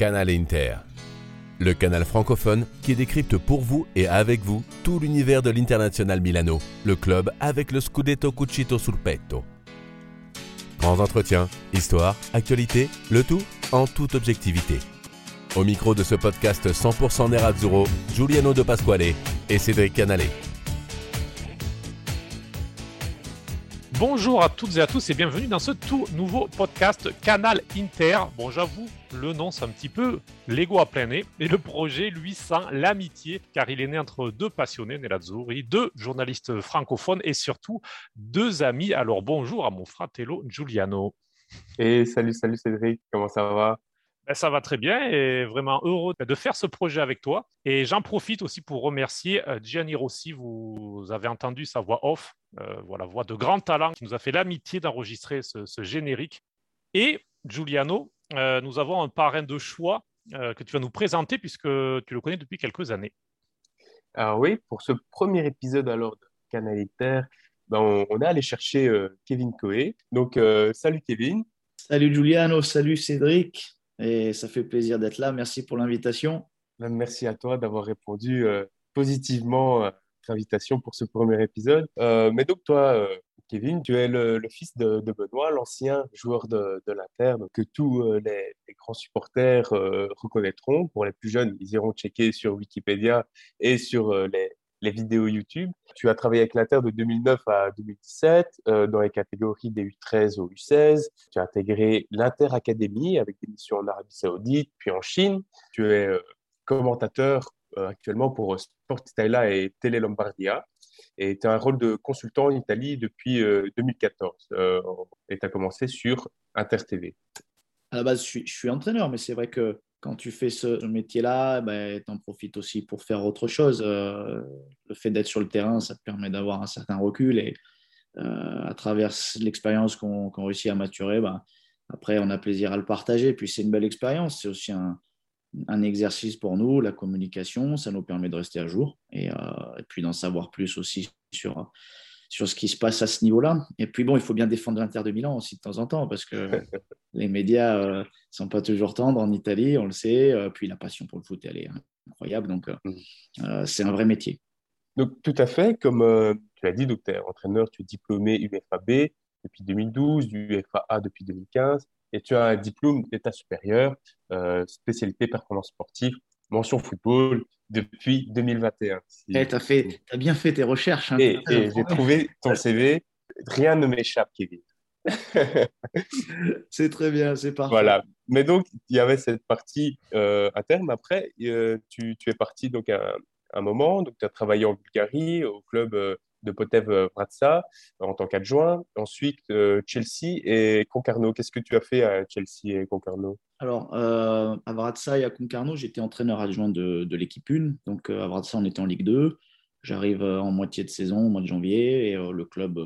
Canal Inter, le canal francophone qui décrypte pour vous et avec vous tout l'univers de l'International Milano, le club avec le Scudetto Cucito sul petto. Grands entretiens, histoire, actualité, le tout en toute objectivité. Au micro de ce podcast 100% Nerazzurro, Giuliano De Pasquale et Cédric Canale. Bonjour à toutes et à tous et bienvenue dans ce tout nouveau podcast Canal Inter. Bon, j'avoue, le nom c'est un petit peu l'ego à plein nez et le projet, lui, sent l'amitié car il est né entre deux passionnés, Nerazzurri, deux journalistes francophones et surtout deux amis. Alors bonjour à mon fratello Giuliano. Et salut, salut Cédric, comment ça va? Ça va très bien et vraiment heureux de faire ce projet avec toi. Et j'en profite aussi pour remercier euh, Gianni Rossi. Vous avez entendu sa voix off, euh, voilà, voix de grand talent qui nous a fait l'amitié d'enregistrer ce, générique. Et Giuliano, euh, nous avons un parrain de choix que tu vas nous présenter puisque tu le connais depuis quelques années. Alors oui, pour ce premier épisode alors de Canalitaire, ben on, on, est allé chercher Kevin Coé. Donc salut Kevin. Salut Giuliano, salut Cédric et ça fait plaisir d'être là. Merci pour l'invitation. Merci à toi d'avoir répondu euh, positivement à notre invitation pour ce premier épisode. Euh, mais donc toi, euh, Kevin, tu es le, fils de, Benoît, l'ancien joueur de, de l'Inter, que tous les, grands supporters reconnaîtront. Pour les plus jeunes, ils iront checker sur Wikipédia et sur les, les vidéos YouTube. Tu as travaillé avec l'Inter de 2009 à 2017 euh, dans les catégories des U13 au U16. Tu as intégré l'Inter Academy avec des missions en Arabie Saoudite, puis en Chine. Tu es euh, commentateur euh, actuellement pour Sport Italia et Tele Lombardia. Et tu as un rôle de consultant en Italie depuis 2014. et tu as commencé sur Inter TV. À la base, je suis entraîneur, mais c'est vrai que quand tu fais ce métier-là, ben, tu en profites aussi pour faire autre chose. Euh, le fait d'être sur le terrain, ça te permet d'avoir un certain recul et euh, à travers l'expérience qu'on réussit à maturer, ben, après, on a plaisir à le partager. Puis c'est une belle expérience. C'est aussi un, exercice pour nous, la communication. Ça nous permet de rester à jour et, euh, et puis d'en savoir plus aussi sur sur ce qui se passe à ce niveau-là. Et puis bon, il faut bien défendre l'Inter de Milan aussi de temps en temps parce que les médias ne euh, sont pas toujours tendres en Italie, on le sait. Euh, puis la passion pour le foot, elle est incroyable. Donc euh, mm. c'est un vrai métier. Donc tout à fait, comme tu l'as dit, donc, tu es entraîneur, tu es diplômé UFAB depuis 2012, UFAA depuis 2015, et tu as un diplôme d'état supérieur, spécialité performance sportive, mention football, depuis 2021. tu as, bien fait tes recherches. Hein. et, j'ai trouvé ton CV. Rien ne m'échappe, Kevin. c'est très bien, c'est parfait. Voilà. Mais donc, il y avait cette partie euh, interne. Après, euh, tu, es parti donc à, un moment. Donc, tu as travaillé en Bulgarie au club euh, de Potev Vratsa en tant qu'adjoint. Ensuite, Chelsea et Concarneau. Qu'est-ce que tu as fait à Chelsea et Concarneau? Alors, euh, à Vratsa et à Concarneau, j'étais entraîneur adjoint de, l'équipe 1. Donc, euh, à Vratsa, on était en Ligue 2. J'arrive euh, en moitié de saison, au mois de janvier, et le club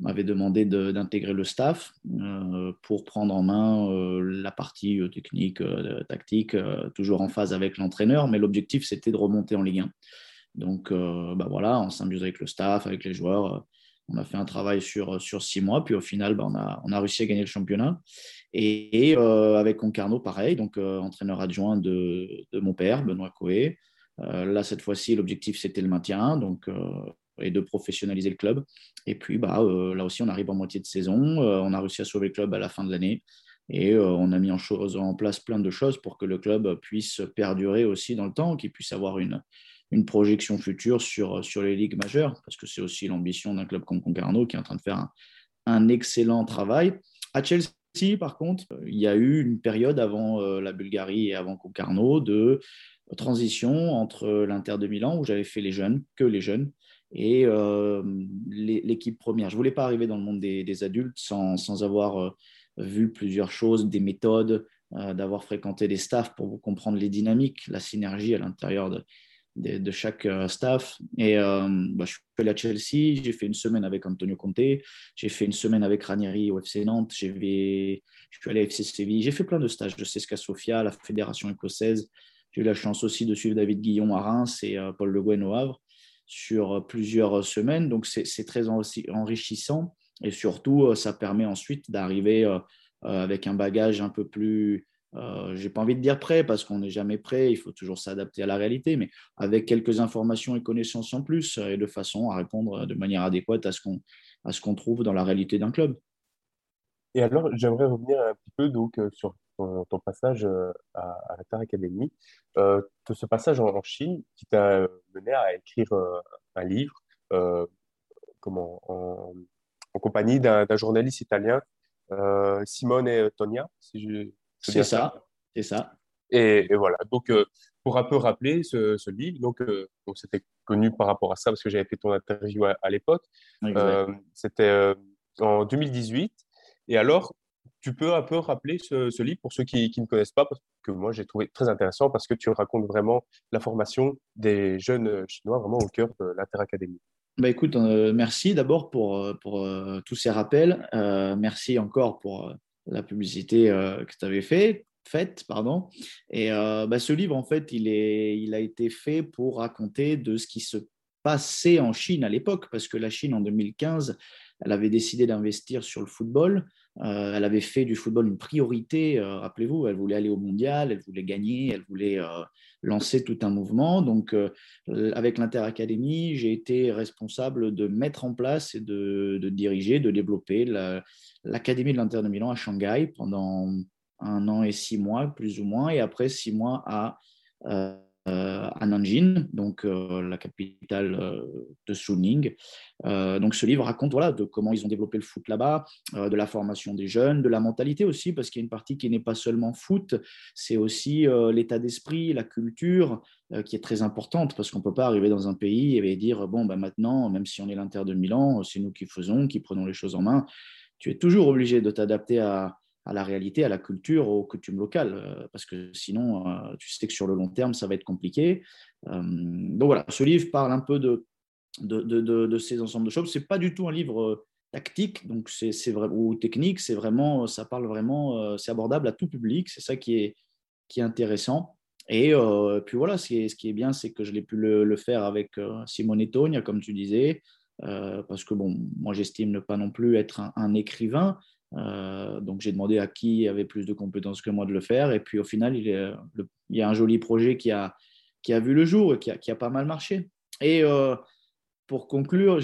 m'avait demandé d'intégrer le staff pour prendre en main la partie technique, tactique, toujours en phase avec l'entraîneur. Mais l'objectif, c'était de remonter en Ligue 1. Donc, bah voilà, on s'amuse avec le staff, avec les joueurs. On a fait un travail sur, sur six mois, puis au final, bah, on, a, on a réussi à gagner le championnat. Et, euh, avec Concarneau, pareil, donc euh, entraîneur adjoint de, mon père, Benoît Coé. Euh, là, cette fois-ci, l'objectif, c'était le maintien donc, et de professionnaliser le club. Et puis, bah, là aussi, on arrive en moitié de saison. on a réussi à sauver le club à la fin de l'année. Et on a mis en, en, place plein de choses pour que le club puisse perdurer aussi dans le temps, qu'il puisse avoir une, une projection future sur, sur les ligues majeures, parce que c'est aussi l'ambition d'un club comme Concarneau qui est en train de faire un, excellent travail. À Chelsea, par contre, il y a eu une période avant euh, la Bulgarie et avant Concarneau de transition entre l'Inter de Milan, où j'avais fait les jeunes, que les jeunes, et euh, l'équipe première. Je ne voulais pas arriver dans le monde des, adultes sans, sans avoir euh, vu plusieurs choses, des méthodes, d'avoir fréquenté des staffs pour comprendre les dynamiques, la synergie à l'intérieur de, de, chaque euh, staff. Et euh, bah, je suis allé à Chelsea, j'ai fait une semaine avec Antonio Conte, j'ai fait une semaine avec Ranieri au FC Nantes, je suis allé à FC Séville, j'ai fait plein de stages de Cesca Sofia, la fédération écossaise. J'ai eu la chance aussi de suivre David Guillon à Reims et euh, Paul Le Guen au Havre sur plusieurs semaines. Donc c'est très enrichissant et surtout ça permet ensuite d'arriver avec un bagage un peu plus euh, j'ai pas envie de dire prêt parce qu'on n'est jamais prêt, il faut toujours s'adapter à la réalité, mais avec quelques informations et connaissances en plus et de façon à répondre de manière adéquate à ce qu'on à ce qu'on trouve dans la réalité d'un club. Et alors, j'aimerais revenir un petit peu donc, euh, sur ton, passage euh, à, à la Terre Academy, euh, ce passage en, Chine qui t'a mené à écrire un livre comment, en, compagnie d'un journaliste italien, Simone Tonia, si je, c'est ça, c'est ça. Et, voilà, donc pour un peu rappeler ce, livre, donc c'était connu par rapport à ça parce que j'avais fait ton interview à, à l'époque. c'était en 2018 et alors, tu peux un peu rappeler ce, livre pour ceux qui, ne connaissent pas, parce que moi j'ai trouvé très intéressant parce que tu racontes vraiment la formation des jeunes Chinois vraiment au cœur de l'Interacadémie. Bah écoute, euh, merci d'abord pour, euh, pour euh, tous ces rappels. merci encore pour la publicité que tu avais fait, faite. Pardon. Et bah, ce livre, en fait, il, est, il a été fait pour raconter de ce qui se passait en Chine à l'époque, parce que la Chine, en 2015, elle avait décidé d'investir sur le football. Euh, elle avait fait du football une priorité, euh, rappelez-vous, elle voulait aller au mondial, elle voulait gagner, elle voulait euh, lancer tout un mouvement. Donc, avec l'Inter-Académie, j'ai été responsable de mettre en place et de, diriger, de développer l'Académie de l'Inter de Milan à Shanghai pendant un an et six mois, plus ou moins, et après six mois à à Nanjing, donc euh, la capitale euh, de Suning. donc ce livre raconte voilà, de comment ils ont développé le foot là-bas, de la formation des jeunes, de la mentalité aussi, parce qu'il y a une partie qui n'est pas seulement foot, c'est aussi l'état d'esprit, la culture, qui est très importante, parce qu'on ne peut pas arriver dans un pays et dire, bon, ben maintenant, même si on est l'Inter de Milan, c'est nous qui faisons, qui prenons les choses en main. Tu es toujours obligé de t'adapter à, à la réalité, à la culture, au coutume local, euh, parce que sinon, euh, tu sais que sur le long terme, ça va être compliqué. Euh, donc voilà, ce livre parle un peu de, de, de, ces ensembles de choses. Ce n'est pas du tout un livre tactique donc c'est vrai, ou technique, c'est vraiment, ça parle vraiment, c'est abordable à tout public, c'est ça qui est, qui est intéressant. Et puis voilà, ce qui est, ce qui est bien, c'est que je l'ai pu le, faire avec Simone Togne, comme tu disais, parce que bon, moi j'estime ne pas non plus être un écrivain, euh, donc j'ai demandé à qui avait plus de compétences que moi de le faire. Et puis au final, il, y a un joli projet qui a, qui a vu le jour et qui a, qui a pas mal marché. Et euh, pour conclure,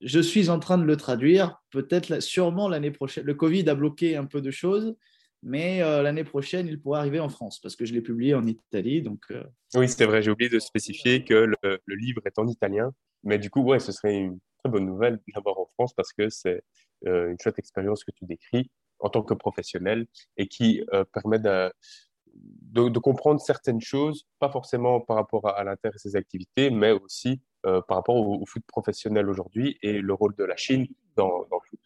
je, suis en train de le traduire. Peut-être, sûrement l'année prochaine. Le Covid a bloqué un peu de choses, mais euh, l'année prochaine, il pourrait arriver en France parce que je l'ai publié en Italie. Donc, Oui, c'est vrai. J'ai oublié de spécifier que le, le, livre est en italien. Mais du coup, ouais, ce serait une très bonne nouvelle d'avoir en France parce que c'est une chouette expérience que tu décris en tant que professionnel et qui euh, permet de, de, comprendre certaines choses, pas forcément par rapport à, l'Inter et ses activités, mais aussi euh, par rapport au, foot professionnel aujourd'hui et le rôle de la Chine dans, dans le foot.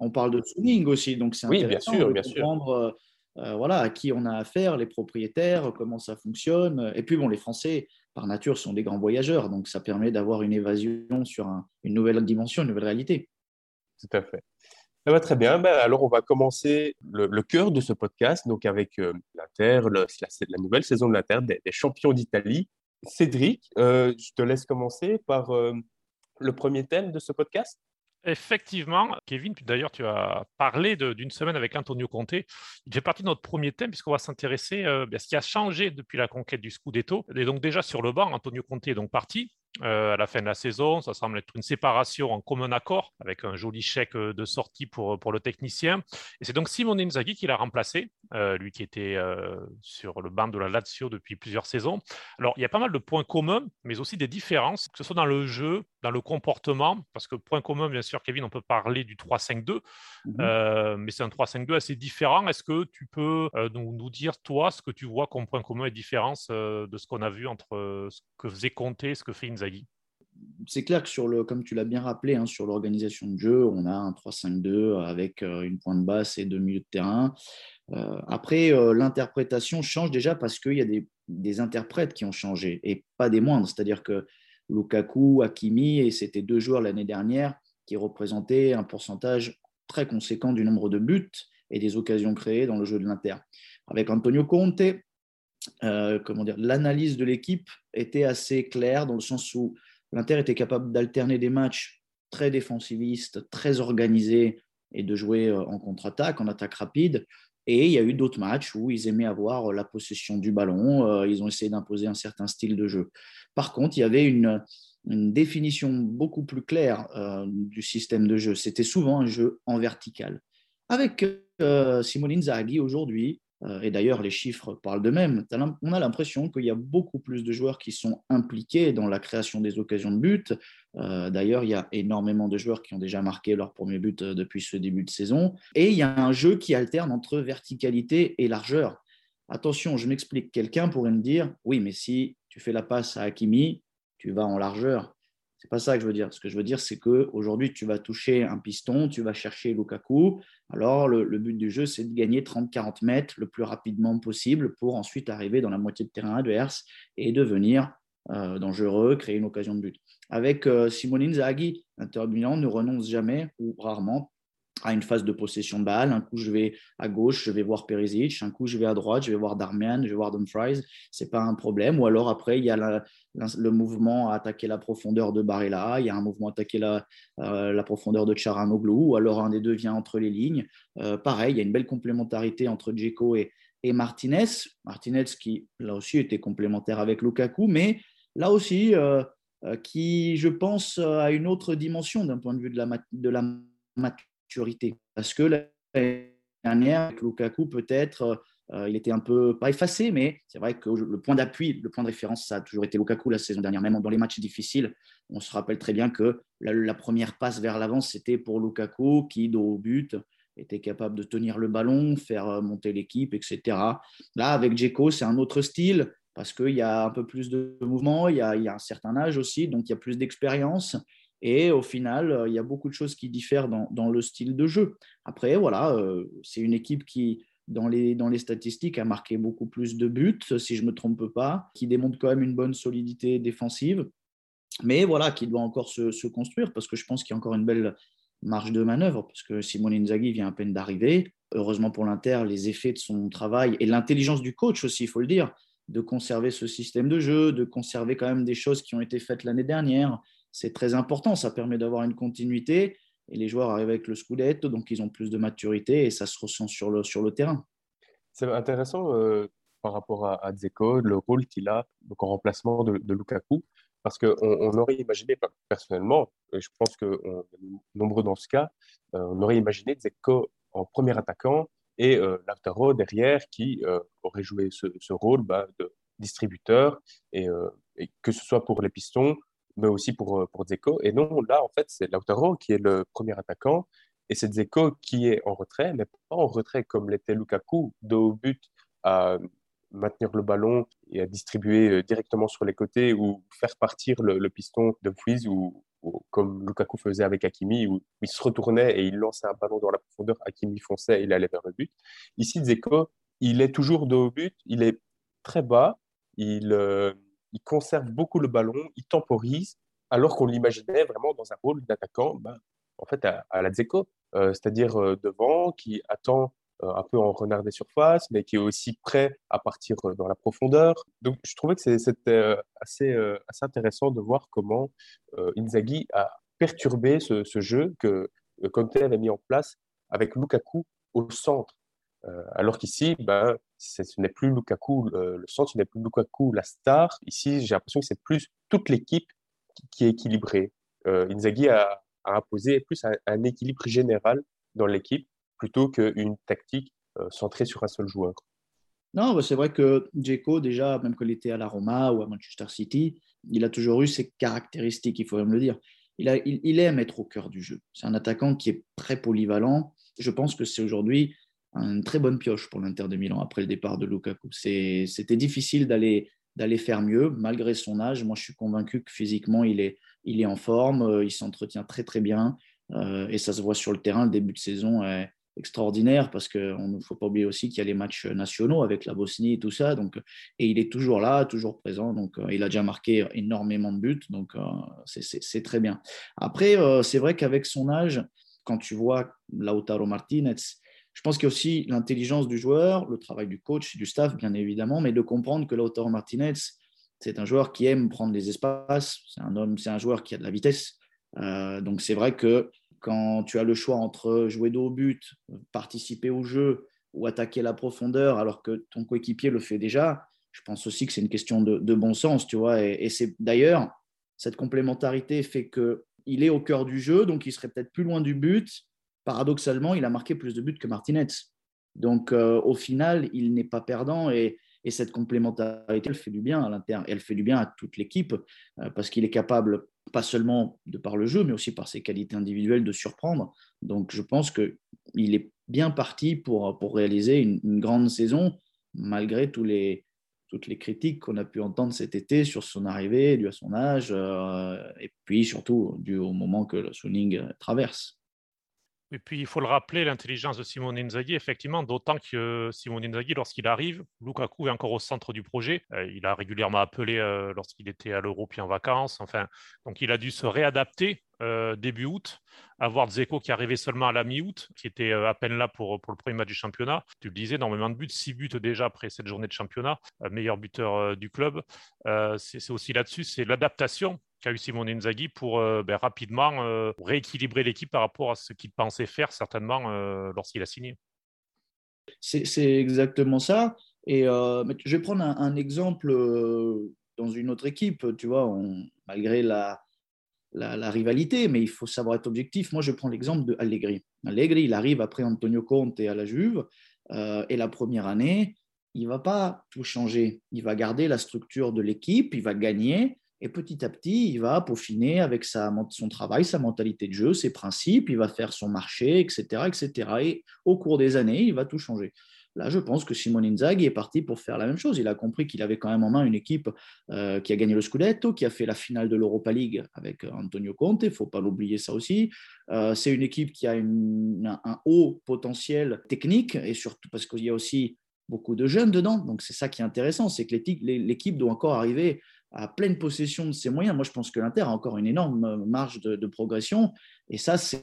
On parle de tuning aussi, donc c'est intéressant bien sûr, de comprendre voilà, à qui on a affaire, les propriétaires, comment ça fonctionne. Et puis bon, les Français, par nature, sont des grands voyageurs, donc ça permet d'avoir une évasion sur une nouvelle dimension, une nouvelle réalité. Tout à fait. Ça va très bien. Ben, alors, on va commencer le, cœur de ce podcast, donc avec euh, la, la, nouvelle saison de l'Inter, des, des champions d'Italie. Cédric, euh, je te laisse commencer par euh, le premier thème de ce podcast. Effectivement, Kevin, d'ailleurs tu as parlé d'une semaine avec Antonio Conte. Il fait partie de notre premier thème puisqu'on va s'intéresser à ce qui a changé depuis la conquête du Scudetto. Et donc déjà sur le banc, Antonio Conte est donc parti. Euh, à la fin de la saison. Ça semble être une séparation en commun accord avec un joli chèque euh, de sortie pour, pour le technicien. Et c'est donc Simone Inzaghi qui l'a remplacé, euh, lui qui était sur le banc de la Lazio depuis plusieurs saisons. Alors, il y a pas mal de points communs, mais aussi des différences, que ce soit dans le jeu, dans le comportement, parce que point commun, bien sûr, Kevin, on peut parler du 3-5-2, mmh mais c'est un 3-5-2 assez différent. Est-ce que tu peux nous, nous, dire, toi, ce que tu vois comme point commun et différence de ce qu'on a vu entre ce que faisait Conte ce que fait Inzaghi? C'est clair que sur le, comme tu l'as bien rappelé, hein, sur l'organisation de jeu, on a un 3-5-2 avec euh, une pointe basse et deux milieux de terrain. Euh, après, euh, l'interprétation change déjà parce qu'il y a des, interprètes qui ont changé et pas des moindres. C'est-à-dire que Lukaku, Hakimi, et c'était deux joueurs l'année dernière qui représentaient un pourcentage très conséquent du nombre de buts et des occasions créées dans le jeu de l'Inter. Avec Antonio Conte, euh, comment dire, l'analyse de l'équipe était assez claire dans le sens où l'Inter était capable d'alterner des matchs très défensivistes, très organisés, et de jouer en contre-attaque, en attaque rapide. Et il y a eu d'autres matchs où ils aimaient avoir la possession du ballon, ils ont essayé d'imposer un certain style de jeu. Par contre, il y avait une, définition beaucoup plus claire du système de jeu. C'était souvent un jeu en vertical. Avec Simone Inzaghi aujourd'hui, euh, et d'ailleurs les chiffres parlent d'eux-mêmes, on a l'impression qu'il y a beaucoup plus de joueurs qui sont impliqués dans la création des occasions de but. Euh, d'ailleurs, il y a énormément de joueurs qui ont déjà marqué leur premier but euh, depuis ce début de saison. Et il y a un jeu qui alterne entre verticalité et largeur. Attention, je m'explique. Quelqu'un pourrait me dire, oui, mais si tu fais la passe à Hakimi, tu vas en largeur. C'est pas ça que je veux dire. Ce que je veux dire, c'est qu'aujourd'hui, tu vas toucher un piston, tu vas chercher Lukaku. Alors, le, but du jeu, c'est de gagner 30-40 mètres le plus rapidement possible pour ensuite arriver dans la moitié de terrain adverse et devenir euh, dangereux, créer une occasion de but. Avec euh, Simone Inzaghi, l'Inter ne renonce jamais ou rarement à une phase de possession de balle. Un coup, je vais à gauche, je vais voir Perisic. Un coup, je vais à droite, je vais voir Darmian, je vais voir Dumfries. Ce n'est pas un problème. Ou alors, après, il y a le mouvement à attaquer la profondeur de Barella. Il y a un mouvement à attaquer la, euh, profondeur de Charanoglu. Ou alors, un des deux vient entre les lignes. Euh, pareil, il y a une belle complémentarité entre Djeko et, et Martinez. Martinez qui, là aussi, était complémentaire avec Lukaku. Mais là aussi, euh, qui, je pense, a une autre dimension d'un point de vue de la, de la parce que l'année dernière, avec Lukaku, peut-être, euh, il était un peu, pas effacé, mais c'est vrai que le point d'appui, le point de référence, ça a toujours été Lukaku la saison dernière, même dans les matchs difficiles. On se rappelle très bien que la, première passe vers l'avant, c'était pour Lukaku, qui, dos au but, était capable de tenir le ballon, faire euh, monter l'équipe, etc. Là, avec Djeko, c'est un autre style parce qu'il y a un peu plus de mouvement, il y a un certain âge aussi, donc il y a plus d'expérience. Et au final, euh, il y a beaucoup de choses qui diffèrent dans, le style de jeu. Après, voilà, euh, c'est une équipe qui, dans les, statistiques, a marqué beaucoup plus de buts, si je ne me trompe pas, qui démontre quand même une bonne solidité défensive, mais voilà, qui doit encore se, construire, parce que je pense qu'il y a encore une belle marge de manœuvre, parce que Simone Inzaghi vient à peine d'arriver. Heureusement pour l'Inter, les effets de son travail et l'intelligence du coach aussi, il faut le dire, de conserver ce système de jeu, de conserver quand même des choses qui ont été faites l'année dernière, c'est très important. Ça permet d'avoir une continuité. Et les joueurs arrivent avec le Scudetto, donc ils ont plus de maturité et ça se ressent sur le, terrain. C'est intéressant euh, par rapport à, à Dzeko, le rôle qu'il a en remplacement de, Lukaku, parce qu'on on aurait imaginé, personnellement, et je pense que nombreux dans ce cas, euh, on aurait imaginé Dzeko en premier attaquant et euh, Lautaro derrière qui euh, aurait joué ce, rôle bah, de distributeur, et, que ce soit pour les pistons mais aussi pour, euh, pour Dzeko. Et non, là, en fait, c'est Lautaro qui est le premier attaquant et c'est Dzeko qui est en retrait, mais pas en retrait comme l'était Lukaku, de haut but à maintenir le ballon et à distribuer euh, directement sur les côtés ou faire partir le, piston de Fouiz ou, comme Lukaku faisait avec Hakimi où il se retournait et il lançait un ballon dans la profondeur, Hakimi fonçait et il allait vers le but. Ici, Dzeko, il est toujours de haut but, il est très bas, il, euh, il conserve beaucoup le ballon, il temporise, alors qu'on l'imaginait vraiment dans un rôle d'attaquant, ben, en fait, à, la Dzeko, euh, c'est-à-dire euh, devant, qui attend euh, un peu en renard des surfaces, mais qui est aussi prêt à partir dans la profondeur. Donc, je trouvais que c'était assez, intéressant de voir comment Inzaghi a perturbé ce, ce jeu que Conte avait mis en place avec Lukaku au centre. Alors qu'ici, ben, ce n'est plus Lukaku, le, centre, ce n'est plus Lukaku la star. Ici, j'ai l'impression que c'est plus toute l'équipe qui, est équilibrée. Euh, Inzaghi a, imposé plus un, équilibre général dans l'équipe plutôt qu'une tactique euh, centrée sur un seul joueur. Non, bah, c'est vrai que Djeko, déjà, même quand il était à la Roma ou à Manchester City, il a toujours eu ses caractéristiques, il faut même le dire. Il, a, il aime être au cœur du jeu. C'est un attaquant qui est très polyvalent. Je pense que c'est aujourd'hui une très bonne pioche pour l'Inter de Milan après le départ de Lukaku. C'était difficile d'aller d'aller faire mieux malgré son âge. Moi, je suis convaincu que physiquement, il est, il est en forme, euh, il s'entretient très très bien euh, et ça se voit sur le terrain. Le début de saison est extraordinaire parce qu'il ne faut pas oublier aussi qu'il y a les matchs nationaux avec la Bosnie et tout ça. Donc, et il est toujours là, toujours présent. Donc, euh, il a déjà marqué énormément de buts. Donc, c'est très bien. Après, c'est vrai qu'avec son âge, quand tu vois Lautaro Martinez, je pense qu'il y a aussi l'intelligence du joueur, le travail du coach, du staff, bien évidemment, mais de comprendre que Lautaro Martinez, c'est un joueur qui aime prendre les espaces, c'est un homme, c'est un joueur qui a de la vitesse. Euh, donc c'est vrai que quand tu as le choix entre jouer dos au but, participer au jeu ou attaquer la profondeur alors que ton coéquipier le fait déjà, je pense aussi que c'est une question de, bon sens, tu vois. Et, c'est d'ailleurs, cette complémentarité fait qu'il est au cœur du jeu, donc il serait peut-être plus loin du but. Paradoxalement, il a marqué plus de buts que Martinez. Donc euh, au final, il n'est pas perdant et, cette complémentarité, elle fait du bien à l'interne, elle fait du bien à toute l'équipe euh, parce qu'il est capable, pas seulement de par le jeu, mais aussi par ses qualités individuelles, de surprendre. Donc je pense qu'il est bien parti pour, réaliser une grande saison malgré toutes les critiques qu'on a pu entendre cet été sur son arrivée, dû à son âge, euh, et puis surtout dû au moment que le Suning traverse. Et puis, il faut le rappeler, l'intelligence de Simone Inzaghi, effectivement, d'autant que Simone Inzaghi, lorsqu'il arrive, Lukaku est encore au centre du projet. Euh, il a régulièrement appelé euh, lorsqu'il était à l'Europe en vacances. Enfin, donc, il a dû se réadapter euh, début août, avoir Zeko qui arrivait seulement à la mi-août, qui était à peine là pour, pour le premier match du championnat. Tu le disais, énormément de buts, six buts déjà après cette journée de championnat, meilleur buteur du club. c'est aussi là-dessus, c'est l'adaptation qu'a eu Simone pour euh, ben, rapidement euh, rééquilibrer l'équipe par rapport à ce qu'il pensait faire certainement euh, lorsqu'il a signé. C'est exactement ça. Et je vais prendre un, exemple dans une autre équipe, tu vois, malgré la, la, rivalité, mais il faut savoir être objectif. Moi, je prends l'exemple de Allegri. Allegri, il arrive après Antonio Conte à la Juve, et la première année, il va pas tout changer. Il va garder la structure de l'équipe, il va gagner, et petit à petit, il va peaufiner avec sa, son travail, sa mentalité de jeu, ses principes, il va faire son marché, etc., etc. Et au cours des années, il va tout changer. Là, je pense que Simone Inzaghi est parti pour faire la même chose. Il a compris qu'il avait quand même en main une équipe euh, qui a gagné le Scudetto, qui a fait la finale de l'Europa League avec euh, Antonio Conte. Il ne faut pas l'oublier ça aussi. Euh, c'est une équipe qui a un haut potentiel technique et surtout parce qu'il y a aussi beaucoup de jeunes dedans. Donc c'est ça qui est intéressant, c'est que l'équipe doit encore arriver à pleine possession de ses moyens. Moi, je pense que l'Inter a encore une énorme euh, marge de, progression. Et ça, ça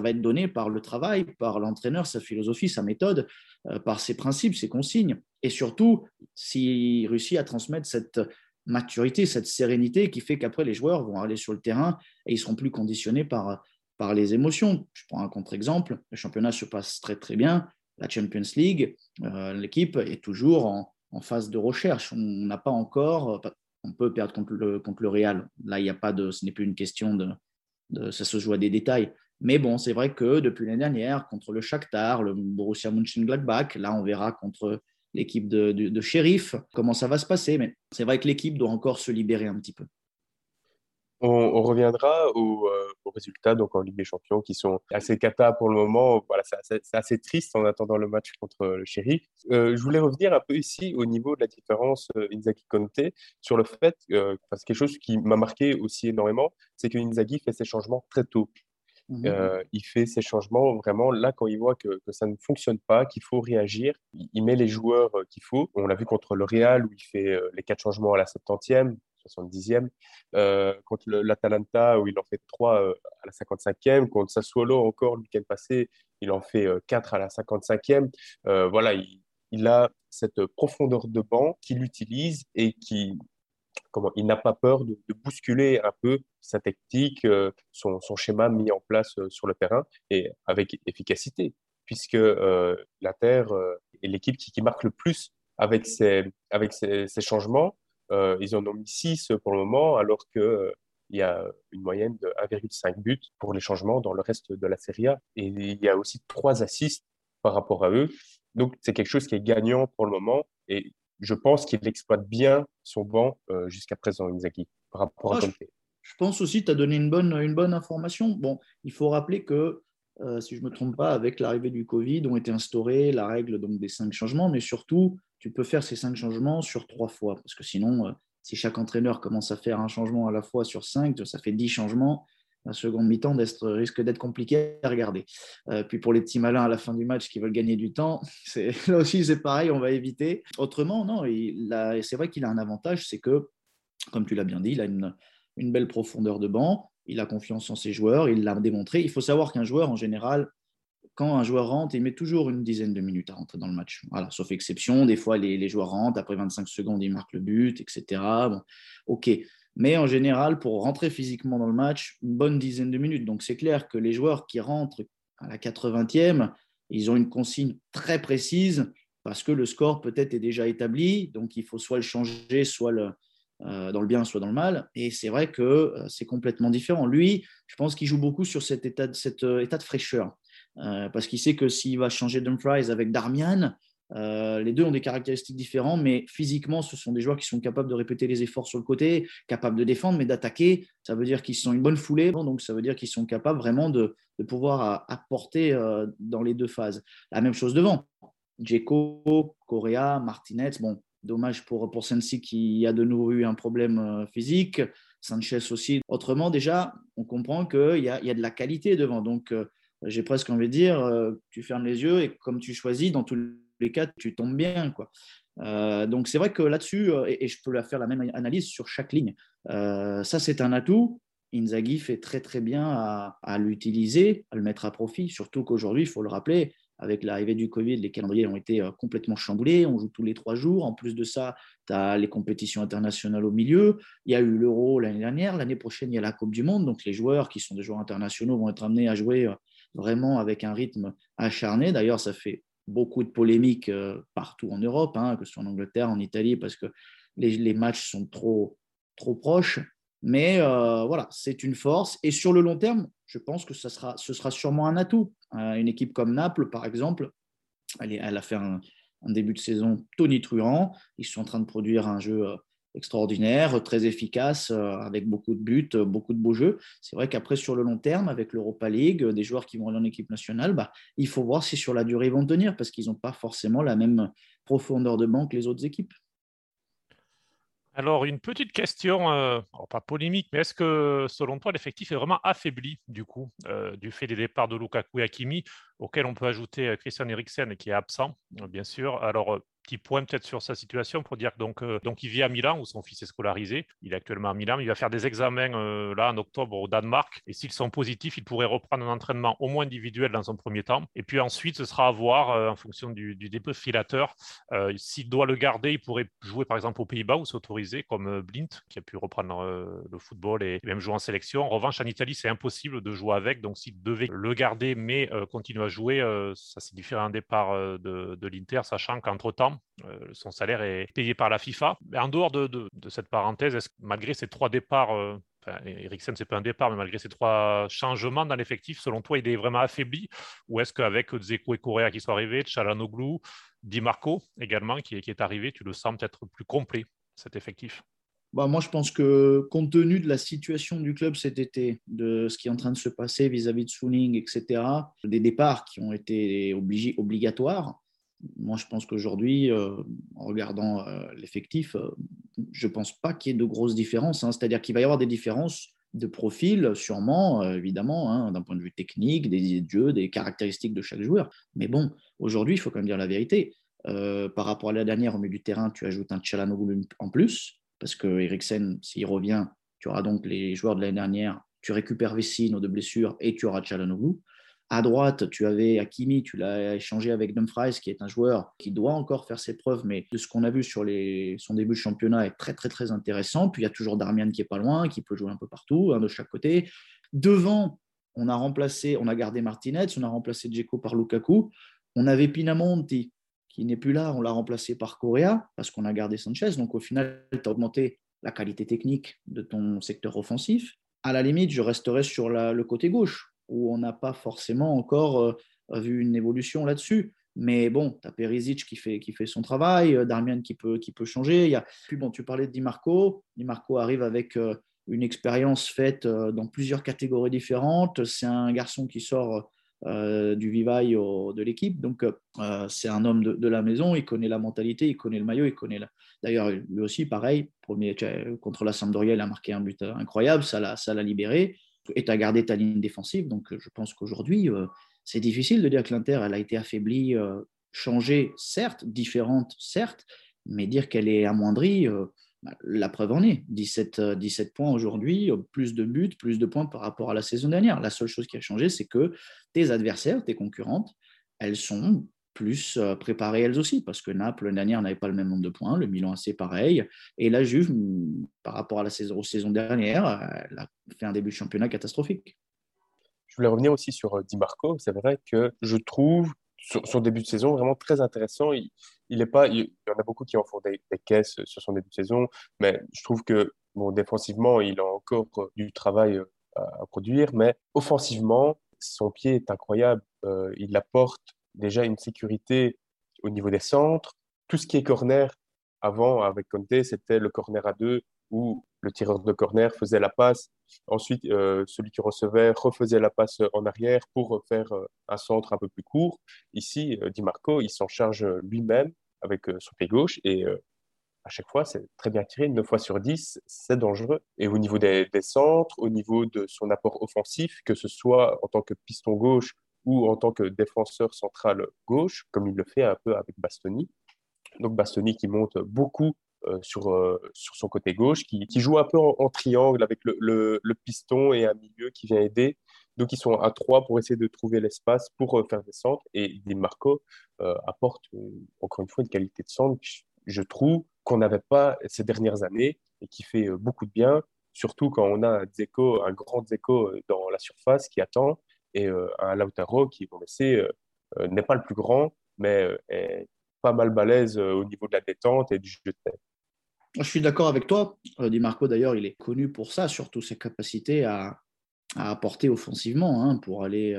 va être donné par le travail, par l'entraîneur, sa philosophie, sa méthode, euh, par ses principes, ses consignes. Et surtout, s'il réussit à transmettre cette maturité, cette sérénité qui fait qu'après, les joueurs vont aller sur le terrain et ils seront plus conditionnés par, par les émotions. Je prends un contre-exemple. Le championnat se passe très, très bien. La Champions League, euh, l'équipe est toujours en, en phase de recherche. On n'a pas encore, on peut perdre contre le, contre le Real. Là, il a ce n'est plus une question de, ça se joue à des détails. Mais bon, c'est vrai que depuis l'année dernière, contre le Shakhtar, le Borussia Mönchengladbach, là, on verra contre l'équipe de, de, de comment ça va se passer. Mais c'est vrai que l'équipe doit encore se libérer un petit peu. On, reviendra euh, aux, résultats donc en Ligue des Champions qui sont assez cata pour le moment. Voilà, c'est assez, triste en attendant le match contre le Sheriff. Euh, je voulais revenir un peu ici au niveau de la différence euh, Inzaghi Conte sur le fait, euh, parce que quelque chose qui m'a marqué aussi énormément, c'est que Inzaghi fait ses changements très tôt. Mmh il fait ses changements vraiment là quand il voit que, que ça ne fonctionne pas, qu'il faut réagir. Il, met les joueurs qu'il faut. On l'a vu contre le Real où il fait les quatre changements à la 70e. 70e, euh, contre l'Atalanta où il en fait 3 euh, à la 55e, contre Sassuolo encore le week-end passé, il en fait 4 euh, à la 55e. voilà, il, a cette profondeur de banc qu'il utilise et qui, comment, il n'a pas peur de, bousculer un peu sa technique, son, schéma mis en place sur le terrain et avec efficacité, puisque l'Inter est l'équipe qui, marque le plus avec ces, avec ces changements euh, ils en ont mis 6 pour le moment, alors qu'il euh, y a une moyenne de 1,5 buts pour les changements dans le reste de la Serie A. Et il y a aussi 3 assists par rapport à eux. Donc, c'est quelque chose qui est gagnant pour le moment. Et je pense qu'il exploite bien son banc euh, jusqu'à présent, Inzaghi, par rapport à ah, Je pense aussi que tu as donné une bonne, une bonne information. Bon, il faut rappeler que, si je ne me trompe pas, avec l'arrivée du Covid, ont été instaurées la règle donc, des cinq changements, mais surtout tu peux faire ces cinq changements sur trois fois. Parce que sinon, euh, si chaque entraîneur commence à faire un changement à la fois sur cinq, ça fait dix changements. La seconde mi-temps risque d'être compliqué à regarder. Euh, puis pour les petits malins à la fin du match qui veulent gagner du temps, là aussi c'est pareil, on va éviter. Autrement, non, c'est vrai qu'il a un avantage, c'est que, comme tu l'as bien dit, il a une, une belle profondeur de banc, il a confiance en ses joueurs, il l'a démontré. Il faut savoir qu'un joueur, en général, un joueur rentre, il met toujours une dizaine de minutes à rentrer dans le match. Voilà, sauf exception, des fois les, joueurs rentrent, après 25 secondes, ils marquent le but, etc. Bon, ok. Mais en général, pour rentrer physiquement dans le match, une bonne dizaine de minutes. Donc c'est clair que les joueurs qui rentrent à la 80e, ils ont une consigne très précise parce que le score peut-être est déjà établi. Donc il faut soit le changer, soit le, euh, dans le bien, soit dans le mal. Et c'est vrai que euh, c'est complètement différent. Lui, je pense qu'il joue beaucoup sur cet état euh, état de fraîcheur. Parce qu'il sait que s'il va changer Dumfries avec Darmian, les deux ont des caractéristiques différentes, mais physiquement, ce sont des joueurs qui sont capables de répéter les efforts sur le côté, capables de défendre, mais d'attaquer. Ça veut dire qu'ils sont une bonne foulée, donc ça veut dire qu'ils sont capables vraiment de, pouvoir apporter dans les deux phases. La même chose devant. Djeko, Correa, Martinez, bon, Dommage pour, pour Sensi qui a de nouveau eu un problème euh, physique. Sanchez aussi. Autrement, déjà, on comprend qu'il y y a de la qualité devant. Donc, euh, j'ai presque envie de dire, euh, tu fermes les yeux et comme tu choisis, dans tous les cas, tu tombes bien. Quoi. donc, c'est vrai que là-dessus, et, je peux faire la même analyse sur chaque ligne, ça, c'est un atout. Inzaghi fait très très bien à, à l'utiliser, à le mettre à profit, surtout qu'aujourd'hui, il faut le rappeler, avec l'arrivée du Covid, les calendriers ont été euh, complètement chamboulés. On joue tous les trois jours. En plus de ça, tu as les compétitions internationales au milieu. Il y a eu l'Euro l'année dernière. L'année prochaine, il y a la Coupe du Monde. Donc, les joueurs qui sont des joueurs internationaux vont être amenés à jouer euh, vraiment avec un rythme acharné. D'ailleurs, ça fait beaucoup de polémiques euh, partout en Europe, hein, que ce soit en Angleterre, en Italie, parce que les, matchs sont trop, trop proches. Mais voilà, c'est une force. Et sur le long terme, je pense que ça sera, ce sera sûrement un atout. Euh, une équipe comme Naples, par exemple, elle, a fait un, début de saison tonitruant. Ils sont en train de produire un jeu euh, extraordinaire, très efficace, euh, avec beaucoup de buts, beaucoup de beaux jeux. C'est vrai qu'après, sur le long terme, avec l'Europa League, des joueurs qui vont aller en équipe nationale, bah, il faut voir si sur la durée ils vont tenir, parce qu'ils n'ont pas forcément la même profondeur de banque que les autres équipes. Alors, une petite question, euh, pas polémique, mais est-ce que selon toi, l'effectif est vraiment affaibli du coup, euh, du fait des départs de Lukaku et Hakimi, auquel on peut ajouter euh, Christian Eriksen qui est absent, bien sûr. Alors, petit point peut-être sur sa situation pour dire que donc, euh, donc il vit à Milan où son fils est scolarisé. Il est actuellement à Milan. Il va faire des examens euh, là en octobre au Danemark. Et s'ils sont positifs, il pourrait reprendre un entraînement au moins individuel dans un premier temps. Et puis ensuite, ce sera à voir euh, en fonction du, du défilateur. s'il doit le garder, il pourrait jouer par exemple aux Pays-Bas où c'est autorisé, comme Blint qui a pu reprendre le football et même jouer en sélection. En revanche, en Italie, c'est impossible de jouer avec. Donc s'il devait le garder mais continuer à jouer, ça c'est différent un départ de, de l'Inter, sachant qu'entre-temps, euh, son salaire est payé par la FIFA. Mais en dehors de, cette parenthèse, est-ce que malgré ces trois départs, euh, enfin, Eriksen, c'est pas un départ, mais malgré ces trois changements dans l'effectif, selon toi, il est vraiment affaibli? Ou est-ce qu'avec Zeko et Correa qui sont arrivés, Chalanoglu, Di Marco également qui est, arrivé, tu le sens peut-être plus complet, cet effectif? Bah, moi, je pense que compte tenu de la situation du club cet été, de ce qui est en train de se passer vis-à-vis de Suning, etc., des départs qui ont été obligatoires, moi, je pense qu'aujourd'hui, euh, en regardant euh, l'effectif, euh, je ne pense pas qu'il y ait de grosses différences. Hein. C'est-à-dire qu'il va y avoir des différences de profil, sûrement, évidemment, hein, d'un point de vue technique, des idées de jeu, des caractéristiques de chaque joueur. Mais bon, aujourd'hui, il faut quand même dire la vérité. par rapport à la dernière, au milieu du terrain, tu ajoutes un Tchalanoglu en plus, parce que Eriksen, s'il revient, tu auras donc les joueurs de l'année dernière, tu récupères Vecino de blessure et tu auras Tchalanoglu. À droite, tu avais Hakimi, tu l'as échangé avec Dumfries, qui est un joueur qui doit encore faire ses preuves, mais de ce qu'on a vu sur son début de championnat est très très très intéressant. Puis il y a toujours Darmian qui est pas loin, qui peut jouer un peu partout, un de chaque côté. Devant, on a remplacé, on a gardé Martinez, on a remplacé Dzeko par Lukaku. On avait Pinamonti qui n'est plus là, on l'a remplacé par Correa parce qu'on a gardé Sanchez. Donc au final, tu as augmenté la qualité technique de ton secteur offensif. À la limite, je resterai sur le côté gauche où on n'a pas forcément encore euh, vu une évolution là-dessus. Mais bon, tu as Perisic qui fait, qui fait son travail, euh, Darmian qui peut, qui peut changer. Y a... Puis bon, tu parlais de Di Marco. Di Marco arrive avec euh, une expérience faite dans plusieurs catégories différentes. C'est un garçon qui sort du vivail de l'équipe. Donc, c'est un homme de, la maison. Il connaît la mentalité, il connaît le maillot, il connaît. La... D'ailleurs, lui aussi, pareil, premier, contre la Sampdoria, il a marqué un but incroyable. Ça l'a libéré et tu as gardé ta ligne défensive. Donc, je pense qu'aujourd'hui, euh, c'est difficile de dire que l'Inter, elle a été affaiblie, euh, changée, certes, différente, certes, mais dire qu'elle est amoindrie, euh, bah, la preuve en est. 17, 17 points aujourd'hui, plus de buts, plus de points par rapport à la saison dernière. La seule chose qui a changé, c'est que tes adversaires, tes concurrentes, elles sont plus euh, préparées elles aussi, parce que Naples, l'année dernière, n'avait pas le même nombre de points, le Milan c'est pareil, et la Juve, par rapport à la saison, aux saisons dernières, elle a fait un début de championnat catastrophique. Je voulais revenir aussi sur euh, Di Marco. C'est vrai que je trouve son, début de saison vraiment très intéressant. Il, il pas, il, y en a beaucoup qui en font des, caisses sur son début de saison, mais je trouve que bon, défensivement, il a encore du travail euh, à, produire, mais offensivement, son pied est incroyable. il apporte déjà une sécurité au niveau des centres. Tout ce qui est corner, avant, avec Conte, c'était le corner à deux où le tireur de corner faisait la passe. Ensuite, euh, celui qui recevait refaisait la passe en arrière pour faire euh, un centre un peu plus court. Ici, euh, Di Marco, il s'en charge lui-même avec son pied gauche et à chaque fois, c'est très bien tiré. 9 fois sur 10, c'est dangereux. Et au niveau des, des, centres, au niveau de son apport offensif, que ce soit en tant que piston gauche ou en tant que défenseur central gauche, comme il le fait un peu avec Bastoni. Donc Bastoni qui monte beaucoup euh, sur, euh, sur son côté gauche, qui, joue un peu en, triangle avec le, le, piston et un milieu qui vient aider. Donc ils sont à trois pour essayer de trouver l'espace pour euh, faire des centres. Et Di Marco apporte encore une fois une qualité de centre, je trouve, qu'on n'avait pas ces dernières années et qui fait beaucoup de bien, surtout quand on a un, un grand Zeko dans la surface qui attend et euh, un Lautaro qui, on le sait, euh, euh, n'est pas le plus grand, mais est pas mal balèze au niveau de la détente et du jeu de tête. Je suis d'accord avec toi. Di Marco, d'ailleurs, il est connu pour ça, surtout ses capacités à, à apporter offensivement hein, pour aller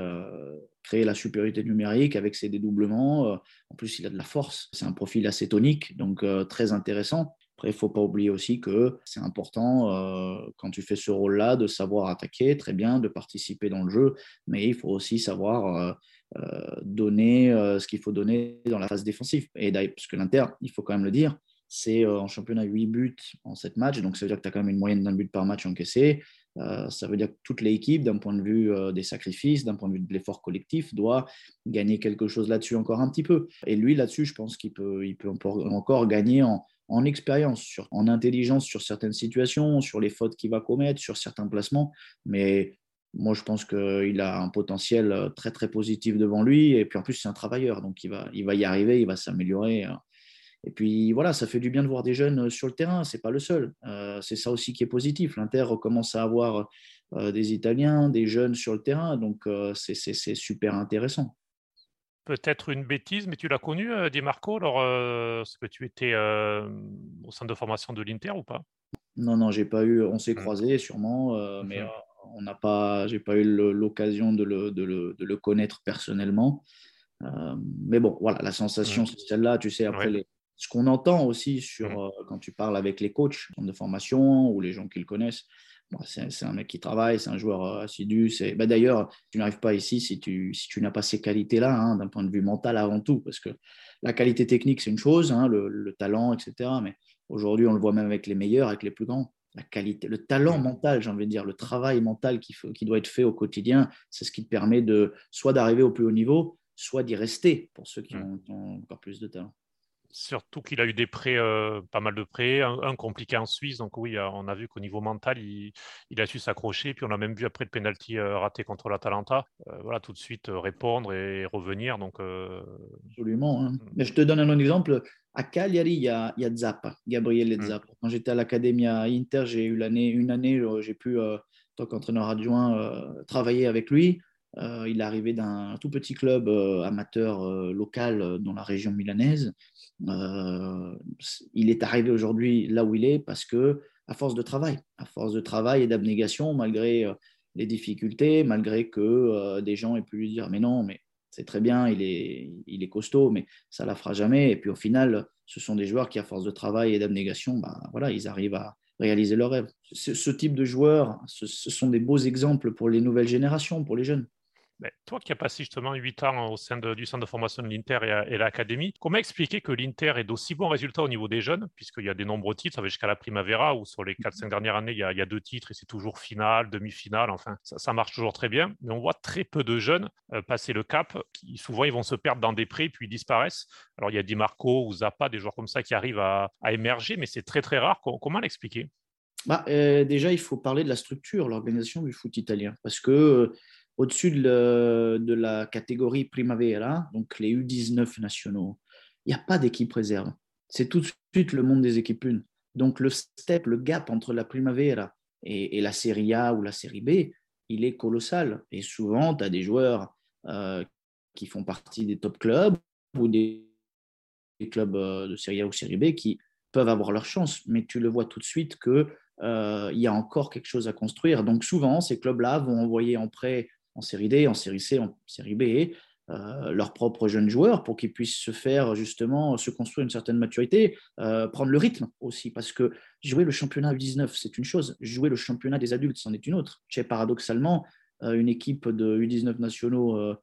créer la supériorité numérique avec ses dédoublements. en plus, il a de la force. C'est un profil assez tonique, donc très intéressant. Après, il ne faut pas oublier aussi que c'est important, euh, quand tu fais ce rôle-là, de savoir attaquer, très bien, de participer dans le jeu, mais il faut aussi savoir euh, euh, donner ce qu'il faut donner dans la phase défensive. Et parce que l'Inter, il faut quand même le dire, c'est en championnat 8 buts en 7 matchs, donc ça veut dire que tu as quand même une moyenne d'un but par match encaissé. ça veut dire que toute l'équipe, d'un point de vue des sacrifices, d'un point de vue de l'effort collectif, doit gagner quelque chose là-dessus encore un petit peu. Et lui, là-dessus, je pense qu'il peut, il peut encore gagner en, en expérience, en intelligence sur certaines situations, sur les fautes qu'il va commettre, sur certains placements. Mais moi, je pense qu'il a un potentiel euh, très, très positif devant lui. Et puis, en plus, c'est un travailleur. Donc, il va, il va y arriver, il va s'améliorer. Hein. Et puis, voilà, ça fait du bien de voir des jeunes euh, sur le terrain. Ce n'est pas le seul. Euh, c'est ça aussi qui est positif. L'Inter commence à avoir des Italiens, des jeunes sur le terrain. Donc, c'est super intéressant peut-être une bêtise, mais tu l'as connu, euh, Di Marco, alors euh, est-ce que tu étais euh, au centre de formation de l'Inter ou pas? Non, non, j'ai pas eu. On s'est mmh. croisés sûrement, mmh mais on n'a pas. J'ai pas eu l'occasion de le, de, le, de le, connaître personnellement. mais bon, voilà, la sensation, c'est celle-là. Tu sais, après les, ce qu'on entend aussi sur mmh. quand tu parles avec les coachs de formation ou les gens qui le connaissent, c'est un mec qui travaille, c'est un joueur euh, assidu. Bah, D'ailleurs, tu n'arrives pas ici si tu, si tu n'as pas ces qualités-là, hein, d'un point de vue mental avant tout, parce que la qualité technique, c'est une chose, hein, le, talent, etc. Mais aujourd'hui, on le voit même avec les meilleurs, avec les plus grands. La qualité, le talent mental, j'ai envie de dire, le travail mental qui, qui doit être fait au quotidien, c'est ce qui te permet de soit d'arriver au plus haut niveau, soit d'y rester pour ceux qui ont encore plus de talent surtout qu'il a eu des prêts, euh, pas mal de prêts, un, compliqué en Suisse. Donc oui, euh, on a vu qu'au niveau mental, il, a su s'accrocher. Puis on a même vu après le penalty euh, raté contre l'Atalanta, voilà, tout de suite répondre et revenir. Donc, Absolument. Hein. Mm. Mais je te donne un autre exemple. À Cagliari, il y a, il y a Zappa, Gabriele mm. Zappa. Quand j'étais à l'Académie à Inter, j'ai eu l'année, une année, j'ai pu, en tant qu'entraîneur adjoint, travailler avec lui. Euh, il est arrivé d'un tout petit club euh, amateur euh, local dans la région milanaise. Il est arrivé aujourd'hui là où il est parce que, à force de travail, à force de travail et d'abnégation, malgré les difficultés, malgré que des gens aient pu lui dire mais non, mais c'est très bien, il est, costaud, mais ça la fera jamais. Et puis au final, ce sont des joueurs qui, à force de travail et d'abnégation, bah, voilà, ils arrivent à réaliser leurs rêves. Ce, type de joueurs, ce, sont des beaux exemples pour les nouvelles générations, pour les jeunes toi qui as passé justement 8 ans au sein du centre de formation de l'Inter et, l'académie, comment expliquer que l'Inter est d'aussi bons résultats au niveau des jeunes, puisqu'il y a des nombreux titres, ça va jusqu'à la Primavera, où sur les 4-5 dernières années, il y, a, deux titres et c'est toujours finale, demi-finale, enfin, ça, marche toujours très bien. Mais on voit très peu de jeunes euh, passer le cap, qui souvent ils vont se perdre dans des prêts puis disparaissent. Alors il y a Di Marco ou Zappa, des joueurs comme ça qui arrivent à, émerger, mais c'est très très rare. Comment l'expliquer? Bah, euh, déjà, il faut parler de la structure, l'organisation du foot italien. Parce que au-dessus de, la catégorie Primavera, donc les U19 nationaux, il n'y a pas d'équipe réserve. C'est tout de suite le monde des équipes une. Donc le step, le gap entre la Primavera et, la Série A ou la Série B, il est colossal. Et souvent, tu as des joueurs euh, qui font partie des top clubs ou des, clubs euh, de Série A ou Série B qui peuvent avoir leur chance. Mais tu le vois tout de suite qu'il euh, y a encore quelque chose à construire. Donc souvent, ces clubs-là vont envoyer en prêt en Série D, en Série C, en Série B, euh, leurs propres jeunes joueurs pour qu'ils puissent se faire justement se construire une certaine maturité, euh, prendre le rythme aussi, parce que jouer le championnat U19, c'est une chose, jouer le championnat des adultes, c'en est une autre. Chez paradoxalement, euh, une équipe de U19 nationaux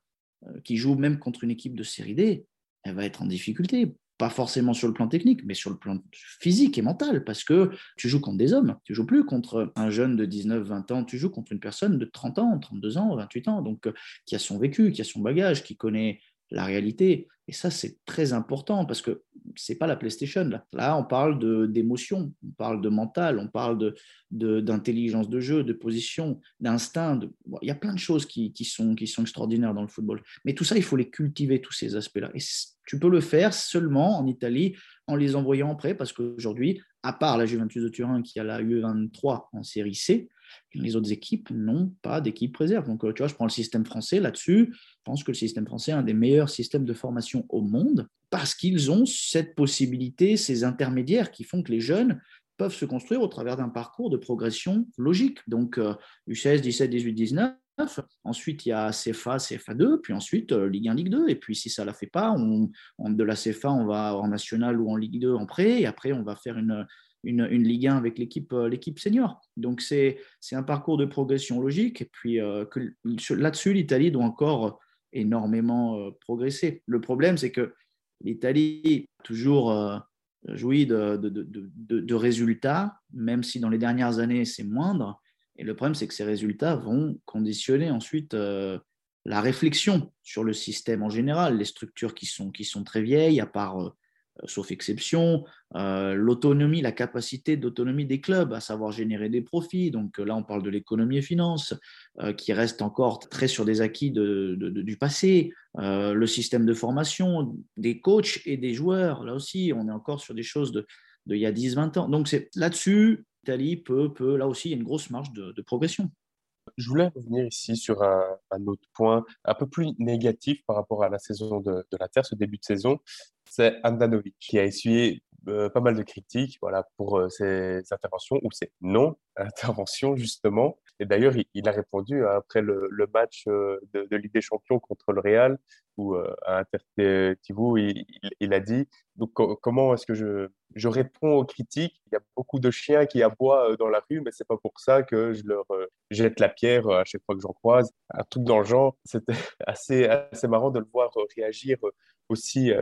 qui joue même contre une équipe de série D, elle va être en difficulté pas forcément sur le plan technique, mais sur le plan physique et mental, parce que tu joues contre des hommes, tu joues plus contre un jeune de 19, 20 ans, tu joues contre une personne de 30 ans, 32 ans, 28 ans, donc euh, qui a son vécu, qui a son bagage, qui connaît la réalité. Et ça, c'est très important parce que c'est pas la PlayStation. Là, là on parle d'émotion, on parle de mental, on parle d'intelligence de, de, jeu, de position, d'instinct. De... il y a plein de choses qui, qui, sont, qui sont extraordinaires dans le football. Mais tout ça, il faut les cultiver, tous ces aspects-là. Et tu peux le faire seulement en Italie en les envoyant en prêt parce qu'aujourd'hui, à part la Juventus de Turin qui a la UE23 en série C, les autres équipes n'ont pas d'équipe réserve. Donc, euh, tu vois, je prends le système français là-dessus. Je pense que le système français est un des meilleurs systèmes de formation au monde parce qu'ils ont cette possibilité, ces intermédiaires qui font que les jeunes peuvent se construire au travers d'un parcours de progression logique. Donc, U16, 17, 18, 19. Ensuite, il y a CFA, CFA2, puis ensuite euh, Ligue 1, Ligue 2. Et puis, si ça ne la fait pas, de la CFA, on va en national ou en Ligue 2 en prêt. Et après, on va faire une, Ligue 1 avec l'équipe euh, l'équipe senior. Donc c'est un parcours de progression logique. Et puis euh, là-dessus, l'Italie doit encore énormément euh, progresser. Le problème, c'est que l'Italie a toujours de, de, résultats, même si dans les dernières années, c'est moindre. Et le problème, c'est que ces résultats vont conditionner ensuite la réflexion sur le système en général, les structures qui sont, qui sont très vieilles, à part euh, sauf exception, euh, l'autonomie, la capacité d'autonomie des clubs, à savoir générer des profits. Donc euh, là, on parle de l'économie et finance, qui reste encore très sur des acquis du passé. le système de formation des coachs et des joueurs, là aussi, on est encore sur des choses de, il y a 10-20 ans. Donc là-dessus, l'Italie peut, peut, là aussi, il y a une grosse marge de, progression. Je voulais revenir ici sur un, autre point un peu plus négatif par rapport à la saison de, de la Terre, ce début de saison c'est Andanovic qui a essuyé pas mal de critiques voilà, pour euh, ses interventions ou ses non-interventions, justement. Et d'ailleurs, il, a répondu hein, après le, match euh, de, Ligue des Champions contre le Real, où à Intertivo, il, il, a dit donc, Comment est-ce que je, je réponds aux critiques? Il y a beaucoup de chiens qui aboient dans la rue, mais c'est pas pour ça que je leur jette la pierre à chaque fois que j'en croise. Un truc dans le genre. C'était assez, assez marrant de le voir réagir aussi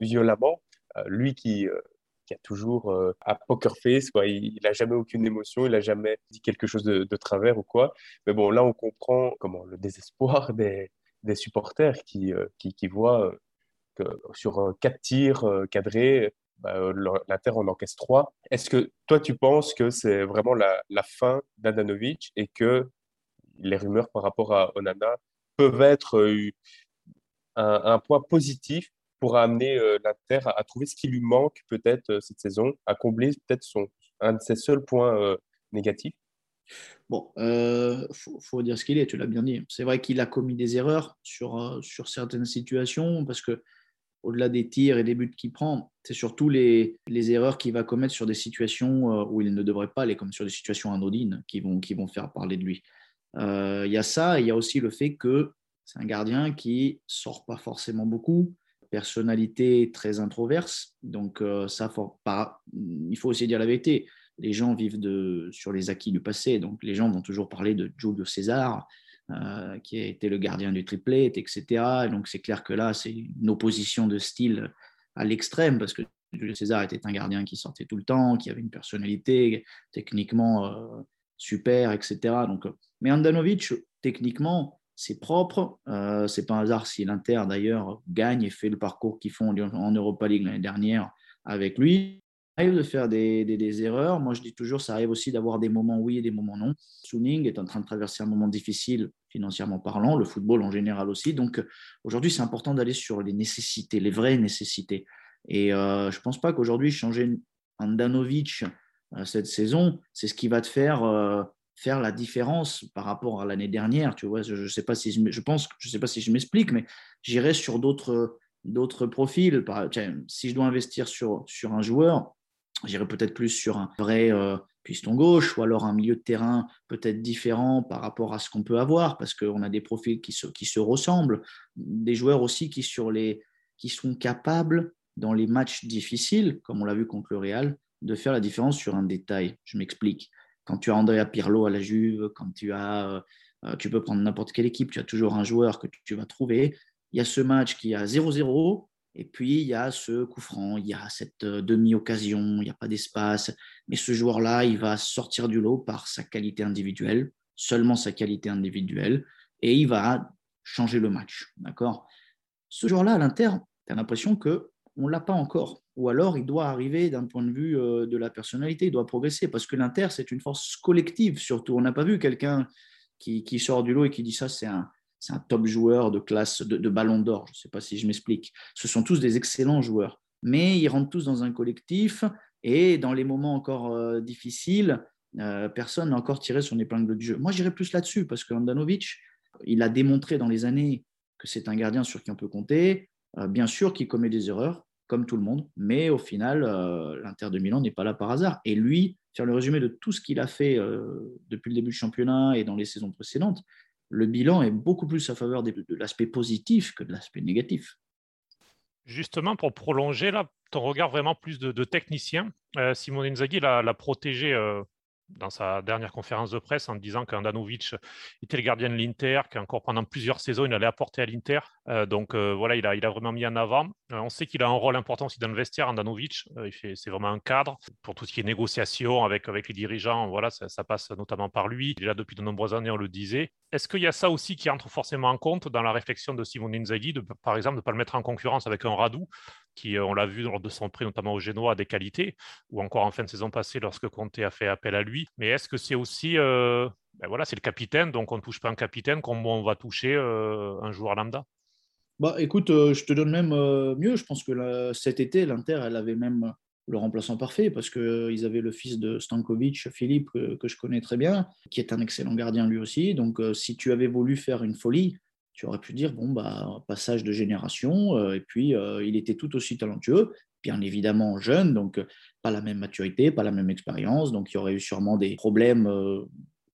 violemment. Euh, lui qui, euh, qui a toujours euh, à poker face, quoi. il n'a jamais aucune émotion, il n'a jamais dit quelque chose de, travers ou quoi. Mais bon, là, on comprend comment le désespoir des, des supporters qui, qui, qui, voient que sur quatre tirs cadrés, bah, l'Inter en encaisse trois. Est-ce que toi, tu penses que c'est vraiment la, la fin d'Adanovic et que les rumeurs par rapport à Onana peuvent être un, un point positif pour amener euh, l'Inter à, trouver ce qui lui manque peut-être euh, cette saison, à combler peut-être un de ses seuls points euh, négatifs? Bon, il faut, dire ce qu'il est, tu l'as bien dit. C'est vrai qu'il a commis des erreurs sur, sur certaines situations, parce que au-delà des tirs et des buts qu'il prend, c'est surtout les, les erreurs qu'il va commettre sur des situations où il ne devrait pas aller, comme sur des situations anodines qui vont, qui vont faire parler de lui. Il y a ça, il y a aussi le fait que c'est un gardien qui sort pas forcément beaucoup, personnalité très introverse. Donc, euh, ça, il faut aussi dire la vérité. Les gens vivent de, sur les acquis du passé. Donc, les gens vont toujours parler de Giulio César, euh, qui a été le gardien du triplet, etc. Et donc, c'est clair que là, c'est une opposition de style à l'extrême, parce que Giulio César était un gardien qui sortait tout le temps, qui avait une personnalité techniquement euh, super, etc. Donc, mais Andanovic, techniquement, c'est propre. Euh, c'est pas un hasard si l'Inter d'ailleurs gagne et fait le parcours qu'ils font en Europa League l'année dernière avec lui. Ça arrive de faire des, des, erreurs. Moi, je dis toujours, ça arrive aussi d'avoir des moments oui et des moments non. Suning est en train de traverser un moment difficile financièrement parlant, le football en général aussi. Donc aujourd'hui, c'est important d'aller sur les nécessités, les vraies nécessités. Et je ne pense pas qu'aujourd'hui, changer Andanovic cette saison, c'est ce qui va te faire faire la différence par rapport à l'année dernière. Tu vois, je, ne sais pas si je, je pense, je sais pas si je m'explique, mais j'irai sur d'autres d'autres profils. si je dois investir sur, sur un joueur, j'irai peut-être plus sur un vrai euh, piston gauche ou alors un milieu de terrain peut-être différent par rapport à ce qu'on peut avoir parce qu'on a des profils qui se, qui se ressemblent. Des joueurs aussi qui, sur les, qui sont capables dans les matchs difficiles, comme on l'a vu contre le Real, de faire la différence sur un détail. Je m'explique. Quand tu as Andrea Pirlo à la Juve, quand tu as, euh, euh, tu peux prendre n'importe quelle équipe, tu as toujours un joueur que tu vas trouver il y a ce match qui a 0-0, et puis il y a ce coup franc, il y a cette euh, demi-occasion, il n'y a pas d'espace. Mais ce joueur-là, il va sortir du lot par sa qualité individuelle, seulement sa qualité individuelle, et il va changer le match. D'accord? Ce joueur-là, à l'Inter, tu as l'impression qu'on ne l'a pas encore. Ou alors, il doit arriver d'un point de vue euh, de la personnalité, il doit progresser, parce que l'Inter, c'est une force collective surtout. On n'a pas vu quelqu'un qui, sort du lot et qui dit ça, c'est un, un top joueur de classe de, ballon d'or. Je ne sais pas si je m'explique. Ce sont tous des excellents joueurs, mais ils rentrent tous dans un collectif et dans les moments encore euh, difficiles, euh, personne n'a encore tiré son épingle du jeu. Moi, j'irais plus là-dessus parce que Andanovic, il a démontré dans les années que c'est un gardien sur qui on peut compter. Euh, bien sûr qu'il commet des erreurs, comme tout le monde, mais au final, l'Inter de Milan n'est pas là par hasard. Et lui, faire le résumé de tout ce qu'il a fait depuis le début du championnat et dans les saisons précédentes, le bilan est beaucoup plus à faveur de, l'aspect positif que de l'aspect négatif. Justement, pour prolonger là, ton regard vraiment plus de, technicien, euh, Simone Inzaghi l'a protégé euh, dans sa dernière conférence de presse en disant qu'Andanovic était le gardien de l'Inter, qu'encore pendant plusieurs saisons, il allait apporter à l'Inter. Euh, donc euh, voilà, il a, il a vraiment mis en avant. Euh, on sait qu'il a un rôle important aussi dans le vestiaire, Andanovic. c'est vraiment un cadre pour tout ce qui est négociation avec, les dirigeants. Voilà, ça, passe notamment par lui. Il est là depuis de nombreuses années, on le disait. Est-ce qu'il y a ça aussi qui entre forcément en compte dans la réflexion de Simone Inzaghi, de, par exemple, de ne pas le mettre en concurrence avec un Radou, qui, on l'a vu lors de son prix, notamment au Génois, a des qualités, ou encore en fin de saison passée lorsque Conte a fait appel à lui. Mais est-ce que c'est aussi, ben voilà, c'est le capitaine, donc on ne touche pas un capitaine comme on va toucher un joueur lambda? Bah, écoute, euh, je te donne même euh, mieux. Je pense que cet été, l'Inter, elle avait même le remplaçant parfait parce qu'ils euh, avaient le fils de Stankovic, Philippe, que, je connais très bien, qui est un excellent gardien lui aussi. Donc, si tu avais voulu faire une folie, tu aurais pu dire bon, bah, passage de génération. et puis, il était tout aussi talentueux, bien évidemment jeune, donc pas la même maturité, pas la même expérience. Donc, il y aurait eu sûrement des problèmes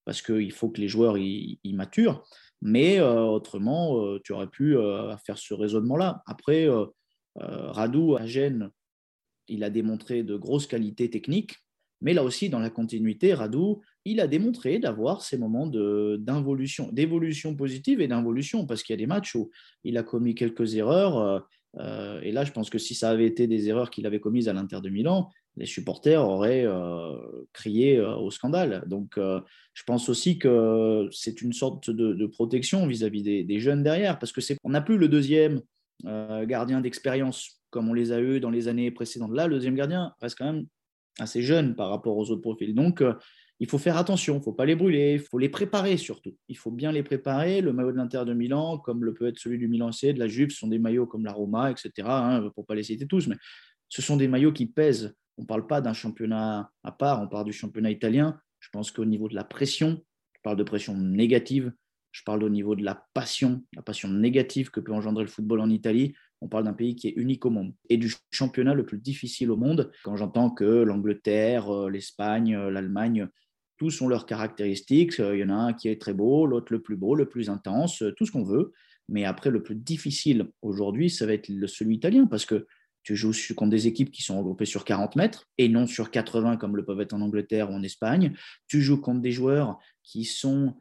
parce qu'il faut que les joueurs y maturent. Mais euh, autrement, euh, tu aurais pu euh, faire ce raisonnement-là. Après, Radou à Gênes, il a démontré de grosses qualités techniques, mais là aussi, dans la continuité, Radou, il a démontré d'avoir ces moments d'involution, d'évolution positive et d'involution, parce qu'il y a des matchs où il a commis quelques erreurs. et là, je pense que si ça avait été des erreurs qu'il avait commises à l'Inter de Milan, les supporters auraient euh, crié euh, au scandale. Donc, euh, je pense aussi que c'est une sorte de, protection vis-à-vis des, jeunes derrière, parce que c'est, on n'a plus le deuxième gardien d'expérience comme on les a eu dans les années précédentes. Là, le deuxième gardien reste quand même assez jeune par rapport aux autres profils. Donc, il faut faire attention, il ne faut pas les brûler, il faut les préparer surtout. Il faut bien les préparer. Le maillot de l'Inter de Milan, comme le peut être celui du Milan C, de la Juve, ce sont des maillots comme la Roma, etc. Hein, pour ne pas les citer tous, mais ce sont des maillots qui pèsent on ne parle pas d'un championnat à part, on parle du championnat italien. Je pense qu'au niveau de la pression, je parle de pression négative, je parle au niveau de la passion, la passion négative que peut engendrer le football en Italie. On parle d'un pays qui est unique au monde et du championnat le plus difficile au monde. Quand j'entends que l'Angleterre, euh, l'Espagne, euh, l'Allemagne, tous ont leurs caractéristiques. Euh, il y en a un qui est très beau, l'autre le plus beau, le plus intense, tout ce qu'on veut. Mais après, le plus difficile aujourd'hui, ça va être celui italien parce que tu joues contre des équipes qui sont regroupées sur 40 mètres et non sur 80 comme le peuvent être en Angleterre ou en Espagne. Tu joues contre des joueurs qui sont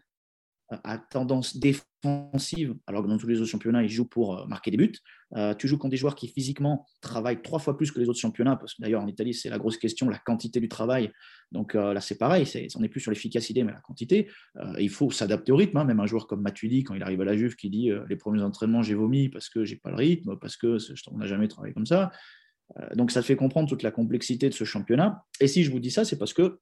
à tendance défensive, alors que dans tous les autres championnats, ils jouent pour euh, marquer des buts. Euh, tu joues contre des joueurs qui physiquement travaillent trois fois plus que les autres championnats, parce que d'ailleurs en Italie, c'est la grosse question, la quantité du travail. Donc euh, là, c'est pareil, on n'est plus sur l'efficacité, mais la quantité. il faut s'adapter au rythme. Hein. Même un joueur comme Matuidi, quand il arrive à la Juve, qui dit les premiers entraînements, j'ai vomi parce que j'ai pas le rythme, parce que on n'a jamais travaillé comme ça. donc ça te fait comprendre toute la complexité de ce championnat. Et si je vous dis ça, c'est parce que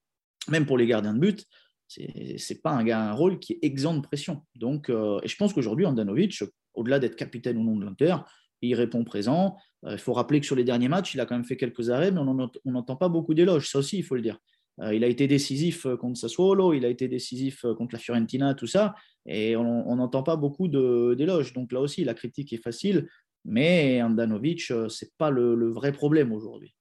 même pour les gardiens de but, C'est pas un, un, rôle qui est exempt de pression. Donc, et je pense qu'aujourd'hui, Andanovic, au-delà d'être capitaine au nom de l'Inter, il répond présent. Il faut rappeler que sur les derniers matchs, il a quand même fait quelques arrêts, mais on n'entend pas beaucoup d'éloges. Ça aussi, il faut le dire. il a été décisif contre Sassuolo, il a été décisif contre la Fiorentina, tout ça, et on n'entend pas beaucoup d'éloges. Donc là aussi, la critique est facile. Mais Andanovic, euh, ce n'est pas le, vrai problème aujourd'hui.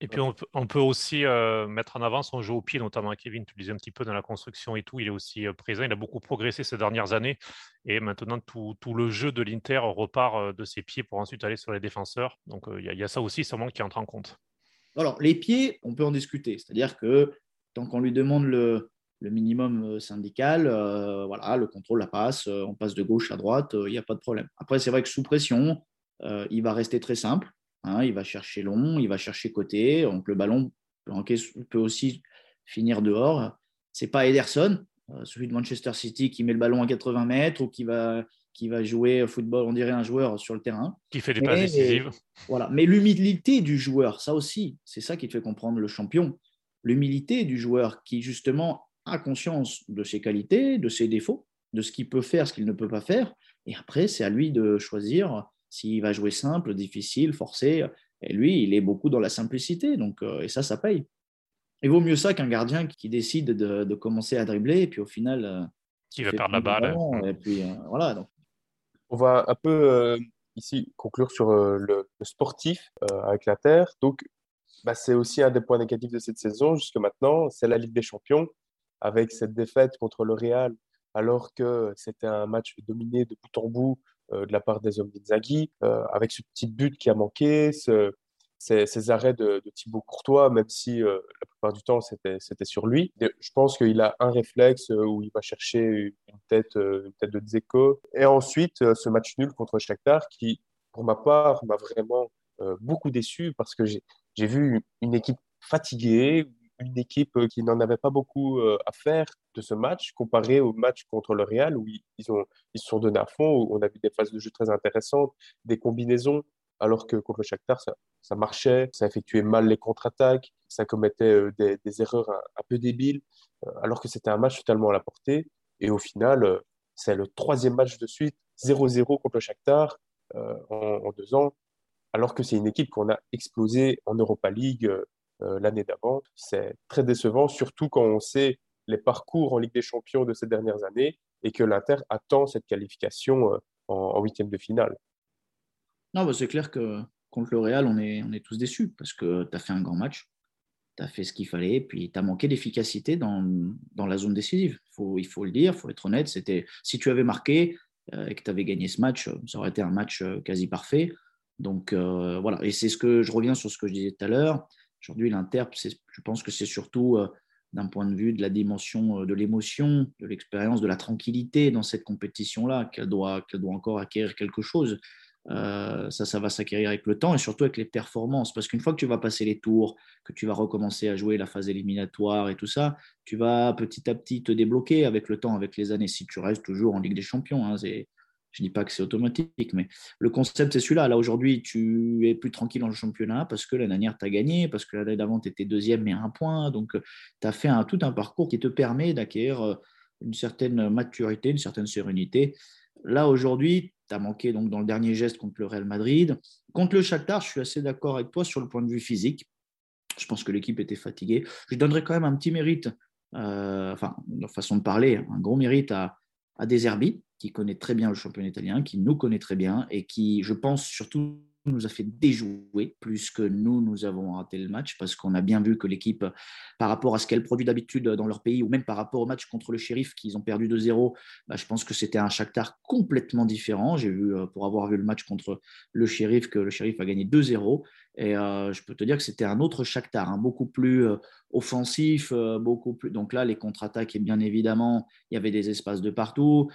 Et puis on peut, aussi euh, mettre en avant son jeu au pied, notamment Kevin, tu le disais un petit peu dans la construction et tout, il est aussi euh, présent, il a beaucoup progressé ces dernières années, et maintenant tout, le jeu de l'Inter repart de ses pieds pour ensuite aller sur les défenseurs, donc il y, a ça aussi sûrement qui entre en compte. Alors les pieds, on peut en discuter, c'est-à-dire que tant qu'on lui demande le, le minimum euh, syndical, euh, voilà, le contrôle, la passe, euh, on passe de gauche à droite, il n'y a pas de problème. Après, c'est vrai que sous pression, il va rester très simple. Hein, il va chercher long, il va chercher côté. Donc le ballon peut aussi finir dehors. C'est pas Ederson, celui de Manchester City, qui met le ballon à 80 mètres ou qui va, qui va jouer au football, on dirait un joueur sur le terrain. Qui fait des passes décisives. Voilà. Mais l'humilité du joueur, ça aussi, c'est ça qui te fait comprendre le champion. L'humilité du joueur qui, justement, a conscience de ses qualités, de ses défauts, de ce qu'il peut faire, ce qu'il ne peut pas faire. Et après, c'est à lui de choisir s'il va jouer simple, difficile, forcé. Et lui, il est beaucoup dans la simplicité. Donc, euh, et ça, ça paye. Il vaut mieux ça qu'un gardien qui décide de, commencer à dribbler et puis au final. Euh, qui va perdre la balle. et puis euh, voilà. Donc. On va un peu ici conclure sur le, sportif avec la Terre. Donc, bah, c'est aussi un des points négatifs de cette saison jusque maintenant. C'est la Ligue des Champions avec cette défaite contre le Real, alors que c'était un match dominé de bout en bout de la part des hommes d'Inzaghi, euh, avec ce petit but qui a manqué, ce, ces, arrêts de, Thibaut Courtois, même si euh, la plupart du temps c'était sur lui. Je pense qu'il a un réflexe où il va chercher une tête, une tête de Dzeko. Et ensuite, ce match nul contre Shakhtar qui, pour ma part, m'a vraiment beaucoup déçu parce que j'ai vu une équipe fatiguée, une équipe euh, qui n'en avait pas beaucoup euh, à faire de ce match, comparé au match contre le Real, où ils, se sont donnés à fond, où on a vu des phases de jeu très intéressantes, des combinaisons, alors que contre le Shakhtar, ça, marchait, ça effectuait mal les contre-attaques, ça commettait euh, des, erreurs un, peu débiles, alors que c'était un match totalement à la portée. Et au final, c'est le troisième match de suite, 0-0 contre le Shakhtar en, deux ans, alors que c'est une équipe qu'on a explosée en Europa League euh, l'année d'avant. C'est très décevant, surtout quand on sait les parcours en Ligue des Champions de ces dernières années et que l'Inter attend cette qualification euh, en huitième de finale. Non, bah, c'est clair que contre le Real, on est, tous déçus parce que tu as fait un grand match, tu as fait ce qu'il fallait, puis tu as manqué d'efficacité dans, la zone décisive. Il faut le dire, il faut être honnête. C'était, si tu avais marqué euh, et que tu avais gagné ce match, ça aurait été un match quasi parfait. Donc voilà, et c'est ce que je reviens sur ce que je disais tout à l'heure. Aujourd'hui, l'Interp, je pense que c'est surtout euh, d'un point de vue de la dimension euh, de l'émotion, de l'expérience, de la tranquillité dans cette compétition-là, qu'elle doit, doit encore acquérir quelque chose. Euh, ça, ça va s'acquérir avec le temps et surtout avec les performances. Parce qu'une fois que tu vas passer les tours, que tu vas recommencer à jouer la phase éliminatoire et tout ça, tu vas petit à petit te débloquer avec le temps, avec les années, si tu restes toujours en Ligue des Champions. Hein, je ne dis pas que c'est automatique, mais le concept, c'est celui-là. Là, aujourd'hui, tu es plus tranquille dans le championnat parce que l'année dernière, tu as gagné, parce que l'année d'avant, tu étais deuxième, mais un point. Donc, tu as fait tout un parcours qui te permet d'acquérir euh, une certaine maturité, une certaine sérénité. Là, aujourd'hui, tu as manqué donc, dans le dernier geste contre le Real Madrid. Contre le Shakhtar, je suis assez d'accord avec toi sur le point de vue physique. Je pense que l'équipe était fatiguée. Je donnerais quand même un petit mérite, euh, enfin, de façon de parler, un gros mérite à, à Deserbi, qui connaît très bien le championnat italien, qui nous connaît très bien et qui, je pense, surtout nous a fait déjouer plus que nous, nous avons raté le match parce qu'on a bien vu que l'équipe, par rapport à ce qu'elle produit d'habitude dans leur pays ou même par rapport au match contre le shérif qu'ils ont perdu 2-0, bah, je pense que c'était un Shakhtar complètement différent. J'ai vu, euh, pour avoir vu le match contre le shérif, que le shérif a gagné 2-0 et euh, je peux te dire que c'était un autre Shakhtar, hein, beaucoup plus euh, offensif, euh, beaucoup plus. Donc là, les contre-attaques, et bien évidemment, il y avait des espaces de partout.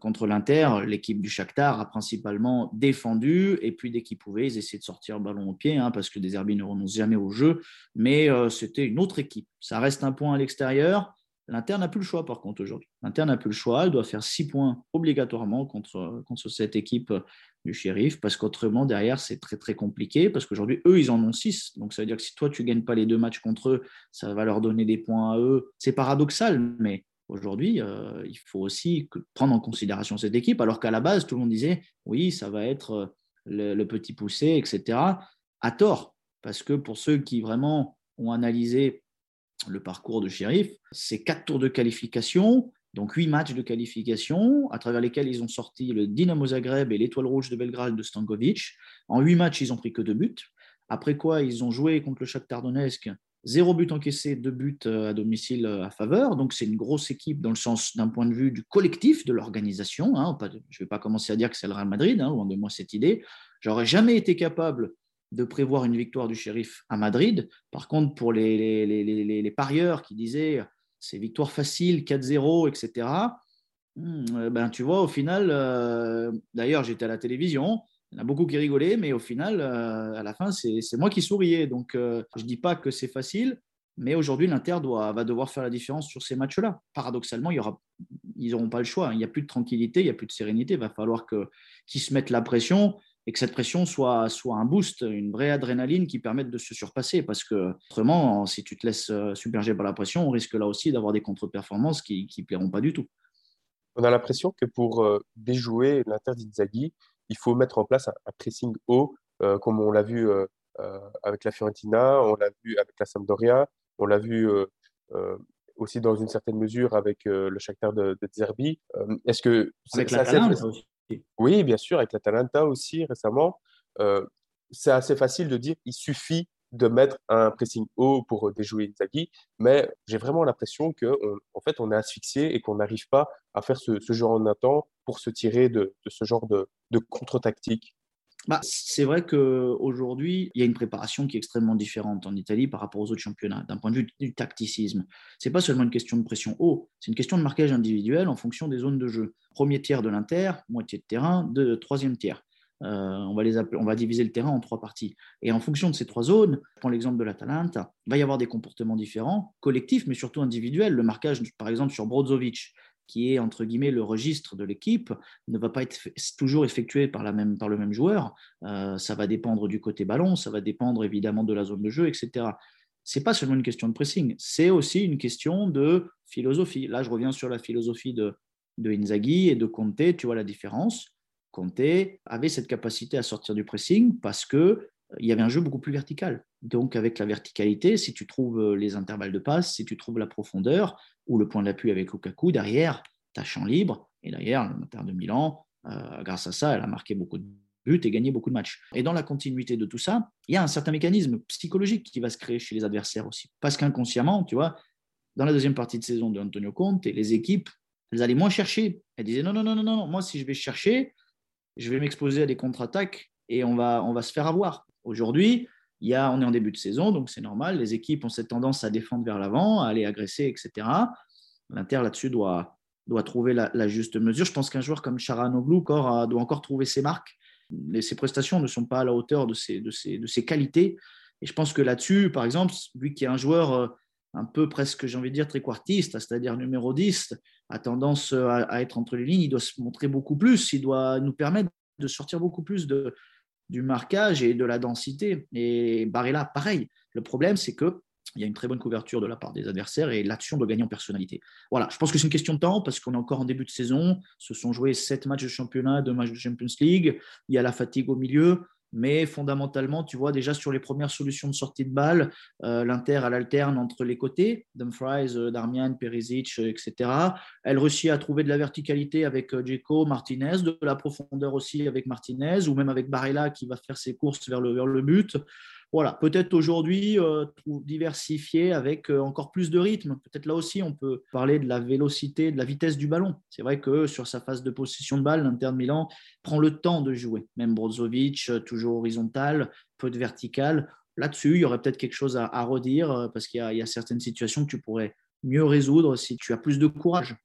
contre l'Inter, l'équipe du Shakhtar a principalement défendu, et puis dès qu'ils pouvaient, ils essayaient de sortir le ballon au pied, hein, parce que des Deserbi ne renoncent jamais au jeu. Mais c'était une autre équipe. Ça reste un point à l'extérieur. L'Inter n'a plus le choix, par contre, aujourd'hui. L'Inter n'a plus le choix. Elle doit faire six points obligatoirement contre, contre cette équipe du shérif, parce qu'autrement, derrière, c'est très très compliqué, parce qu'aujourd'hui, eux, ils en ont six. Donc ça veut dire que si toi, tu ne gagnes pas les deux matchs contre eux, ça va leur donner des points à eux. C'est paradoxal, mais aujourd'hui, euh, il faut aussi prendre en considération cette équipe, alors qu'à la base, tout le monde disait, oui, ça va être euh, le, petit poussé, etc. À tort, parce que pour ceux qui vraiment ont analysé le parcours de Sheriff, c'est quatre tours de qualification, donc huit matchs de qualification, à travers lesquels ils ont sorti le Dynamo Zagreb et l'Étoile Rouge de Belgrade de Stankovic. En huit matchs, ils ont pris que deux buts. Après quoi, ils ont joué contre le Shakhtar Donetsk, zéro but encaissé, deux buts euh, à domicile euh, à faveur. Donc c'est une grosse équipe dans le sens d'un point de vue du collectif, de l'organisation. Hein. Je ne vais pas commencer à dire que c'est le Real Madrid, hein, loin de moi cette idée. J'aurais jamais été capable de prévoir une victoire du shérif à Madrid. Par contre, pour les, les, parieurs qui disaient c'est victoire facile, 4-0, etc., hmm, ben, tu vois, au final, euh, d'ailleurs, j'étais à la télévision, il y en a beaucoup qui rigolaient, mais au final, euh, à la fin, c'est moi qui souriais. Donc, euh, je ne dis pas que c'est facile, mais aujourd'hui, l'Inter va devoir faire la différence sur ces matchs-là. Paradoxalement, il y aura, ils n'auront pas le choix. Il n'y a plus de tranquillité, il n'y a plus de sérénité. Il va falloir qu'ils se mettent la pression et que cette pression soit, soit un boost, une vraie adrénaline qui permette de se surpasser. Parce que autrement, si tu te laisses euh, submerger par la pression, on risque là aussi d'avoir des contre-performances qui ne plairont pas du tout. On a l'impression que pour euh, déjouer l'Inter d'Inzaghi, il faut mettre en place un, pressing haut, euh, comme on l'a vu avec la Fiorentina, on l'a vu avec la Sampdoria, on l'a vu aussi dans une certaine mesure avec le Shakhtar de, de Zerbi. Est-ce que avec la aussi. Oui, bien sûr, avec l'Atalanta aussi récemment. Euh, c'est assez facile de dire il suffit de mettre un pressing haut pour déjouer Inzaghi, mais j'ai vraiment l'impression qu'en en fait, on est asphyxié et qu'on n'arrive pas à faire ce, ce, genre en pour se tirer de, ce genre de, contre-tactique. Bah, c'est vrai qu'aujourd'hui, il y a une préparation qui est extrêmement différente en Italie par rapport aux autres championnats, d'un point de vue du tacticisme. Ce n'est pas seulement une question de pression haut, c'est une question de marquage individuel en fonction des zones de jeu. Premier tiers de l'Inter, moitié de terrain, de troisième tiers. Euh, on, va on va diviser le terrain en trois parties. Et en fonction de ces trois zones, je prends l'exemple de l'Atalanta, il va y avoir des comportements différents, collectifs, mais surtout individuels. Le marquage, par exemple, sur Brozovic, qui est entre guillemets le registre de l'équipe, ne va pas être toujours effectué par, la même, par le même joueur. Euh, ça va dépendre du côté ballon, ça va dépendre évidemment de la zone de jeu, etc. C'est pas seulement une question de pressing, c'est aussi une question de philosophie. Là, je reviens sur la philosophie de, de Inzaghi et de Conte. Tu vois la différence. Conte avait cette capacité à sortir du pressing parce que il y avait un jeu beaucoup plus vertical. Donc, avec la verticalité, si tu trouves euh, les intervalles de passe, si tu trouves la profondeur ou le point d'appui avec Lukaku, derrière, tu as champ libre. Et derrière, l'Inter de Milan, euh, grâce à ça, elle a marqué beaucoup de buts et gagné beaucoup de matchs. Et dans la continuité de tout ça, il y a un certain mécanisme psychologique qui va se créer chez les adversaires aussi. Parce qu'inconsciemment, tu vois, dans la deuxième partie de saison de Antonio Conte, les équipes, elles allaient moins chercher. Elles disaient non, non, non, non, non, moi, si je vais chercher, je vais m'exposer à des contre-attaques et on va, on va se faire avoir. Aujourd'hui, il y a, on est en début de saison, donc c'est normal. Les équipes ont cette tendance à défendre vers l'avant, à aller agresser, etc. L'Inter là-dessus doit, doit trouver la, juste mesure. Je pense qu'un joueur comme Charanoglu doit encore trouver ses marques. ses prestations ne sont pas à la hauteur de ses, de ses, de ses qualités. Et je pense que là-dessus, par exemple, lui qui est un joueur euh, un peu presque, j'ai envie de dire, tréquartiste, c'est-à-dire numéro 10, a tendance à, à, être entre les lignes, il doit se montrer beaucoup plus, il doit nous permettre de sortir beaucoup plus de, du marquage et de la densité. Et Barella, pareil. Le problème, c'est que il y a une très bonne couverture de la part des adversaires et l'action doit gagner en personnalité. Voilà, je pense que c'est une question de temps parce qu'on est encore en début de saison. Se sont joués sept matchs de championnat, deux matchs de Champions League. Il y a la fatigue au milieu. Mais fondamentalement, tu vois déjà sur les premières solutions de sortie de balle, euh, l'Inter, elle alterne entre les côtés, Dumfries, euh, Darmian, Perisic, euh, etc. Elle réussit à trouver de la verticalité avec Djeko, Martinez, de la profondeur aussi avec Martinez, ou même avec Barella qui va faire ses courses vers le, vers le but voilà, peut-être aujourd'hui euh, diversifier avec euh, encore plus de rythme. Peut-être là aussi, on peut parler de la vélocité, de la vitesse du ballon. C'est vrai que sur sa phase de possession de balle, l'Inter Milan prend le temps de jouer. Même Brozovic, euh, toujours horizontal, peu de vertical. Là-dessus, il y aurait peut-être quelque chose à, redire parce qu'il y, a certaines situations que tu pourrais mieux résoudre si tu as plus de courage.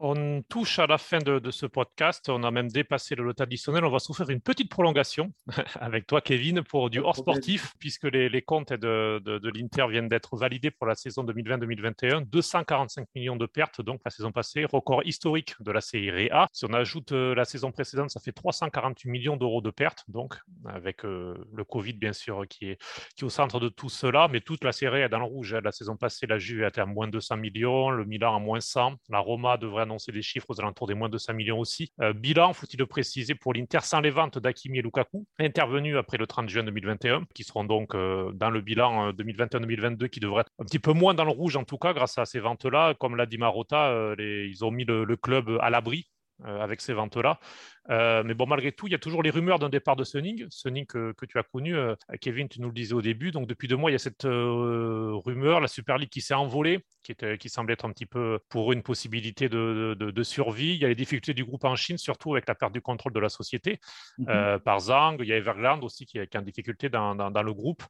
On touche à la fin de, ce podcast. On a même dépassé le lot additionnel. On va s'offrir une petite prolongation avec toi, Kevin, pour du hors sportif, puisque les, comptes de, de l'Inter viennent d'être validés pour la saison 2020-2021. 245 millions de pertes, donc la saison passée, record historique de la Serie A. Si on ajoute euh, la saison précédente, ça fait 348 millions d'euros de pertes, donc avec euh, le Covid, bien sûr, qui est, qui est au centre de tout cela. Mais toute la Serie est dans le rouge. Hein. La saison passée, la Juve était à moins 200 millions, le Milan à moins 100, la Roma devrait annoncer des chiffres aux alentours des moins de 5 millions aussi. Euh, bilan, faut-il le préciser, pour l'Inter sans les ventes d'Akimi et Lukaku, intervenus après le 30 juin 2021, qui seront donc euh, dans le bilan 2021-2022, euh, qui devrait être un petit peu moins dans le rouge en tout cas grâce à ces ventes-là. Comme l'a dit Marotta, ils ont mis le club à l'abri avec ces ventes-là. Euh, mais bon, malgré tout, il y a toujours les rumeurs d'un départ de Sunning, Sunning que, tu as connu, euh, Kevin, tu nous le disais au début. Donc depuis deux mois, il y a cette euh, rumeur, la Super League qui s'est envolée, qui, était, qui semblait être un petit peu pour eux une possibilité de, de, survie. Il y a les difficultés du groupe en Chine, surtout avec la perte du contrôle de la société mhm. par Zhang. Il y a Evergrande aussi qui, qui a une difficulté dans, dans, le groupe.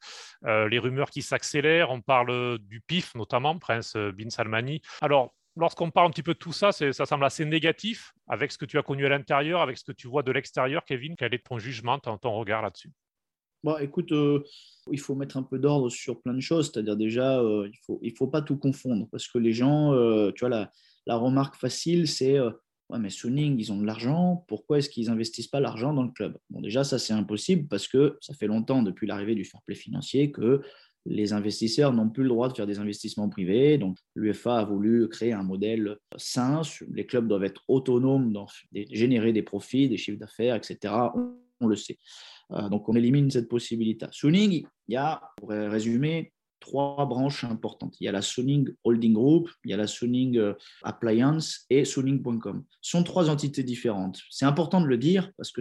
les rumeurs qui s'accélèrent, on parle du PIF notamment, Prince Bin Salmani. Alors, lorsqu'on parle un petit peu de tout ça, ça semble assez négatif avec ce que tu as connu à l'intérieur, avec ce que tu vois de l'extérieur. Kevin, quel est ton jugement, ton, ton regard là-dessus? Bon, écoute, euh, il faut mettre un peu d'ordre sur plein de choses. C'est-à-dire déjà, euh, il ne faut, il faut pas tout confondre parce que les gens, euh, tu vois, la, la remarque facile, c'est Ouais, mais Suning, ils ont de l'argent, pourquoi est-ce qu'ils n'investissent pas l'argent dans le club? Bon, déjà, ça, c'est impossible parce que ça fait longtemps, depuis l'arrivée du fair play financier, que les investisseurs n'ont plus le droit de faire des investissements privés. Donc, l'UFA a voulu créer un modèle sain. Les clubs doivent être autonomes, dans, générer des profits, des chiffres d'affaires, etc. On, le sait. Euh, donc, on élimine cette possibilité. Suning, il y a, pour résumer, trois branches importantes. Il y a la Suning Holding Group, il y a la Suning euh, Appliance et Suning.com. Ce sont trois entités différentes. C'est important de le dire parce que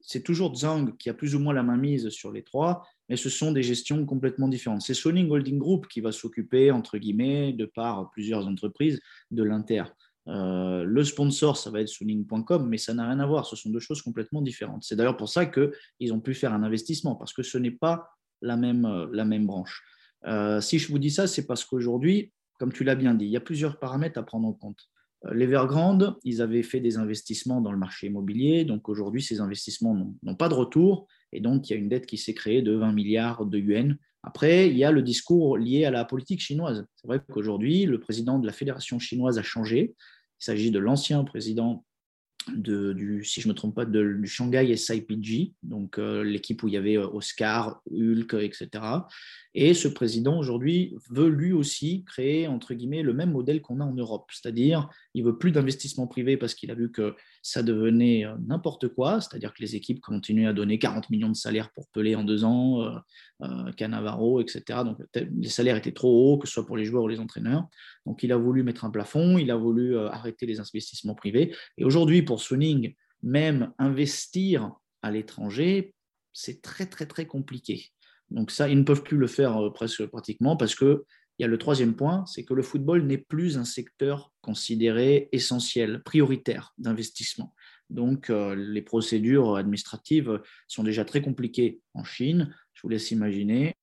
c'est toujours Zhang qui a plus ou moins la main mise sur les trois, mais ce sont des gestions complètement différentes. C'est Suning Holding Group qui va s'occuper, entre guillemets, de par plusieurs entreprises, de l'Inter. Euh, le sponsor, ça va être Suning.com, mais ça n'a rien à voir. Ce sont deux choses complètement différentes. C'est d'ailleurs pour ça qu'ils ont pu faire un investissement, parce que ce n'est pas la même, euh, la même branche. Euh, si je vous dis ça, c'est parce qu'aujourd'hui, comme tu l'as bien dit, il y a plusieurs paramètres à prendre en compte. Euh, l'Evergrande, ils avaient fait des investissements dans le marché immobilier, donc aujourd'hui, ces investissements n'ont pas de retour, et donc il y a une dette qui s'est créée de 20 milliards de yuan. Après, il y a le discours lié à la politique chinoise. C'est vrai qu'aujourd'hui, le président de la Fédération chinoise a changé. Il s'agit de l'ancien président de, du, si je me trompe pas, de, du Shanghai SIPG, donc euh, l'équipe où il y avait euh, Oscar, Hulk, etc. Et ce président aujourd'hui veut lui aussi créer, entre guillemets, le même modèle qu'on a en Europe, c'est-à-dire il veut plus d'investissement privé parce qu'il a vu que ça devenait euh, n'importe quoi, c'est-à-dire que les équipes continuaient à donner 40 millions de salaires pour Pelé en deux ans, euh, Canavaro, etc. Donc les salaires étaient trop hauts, que ce soit pour les joueurs ou les entraîneurs. Donc il a voulu mettre un plafond, il a voulu arrêter les investissements privés. Et aujourd'hui, pour Suning, même investir à l'étranger, c'est très très très compliqué. Donc ça, ils ne peuvent plus le faire presque pratiquement parce que il y a le troisième point, c'est que le football n'est plus un secteur considéré essentiel, prioritaire d'investissement. Donc, euh, les procédures administratives sont déjà très compliquées en Chine, je vous laisse imaginer.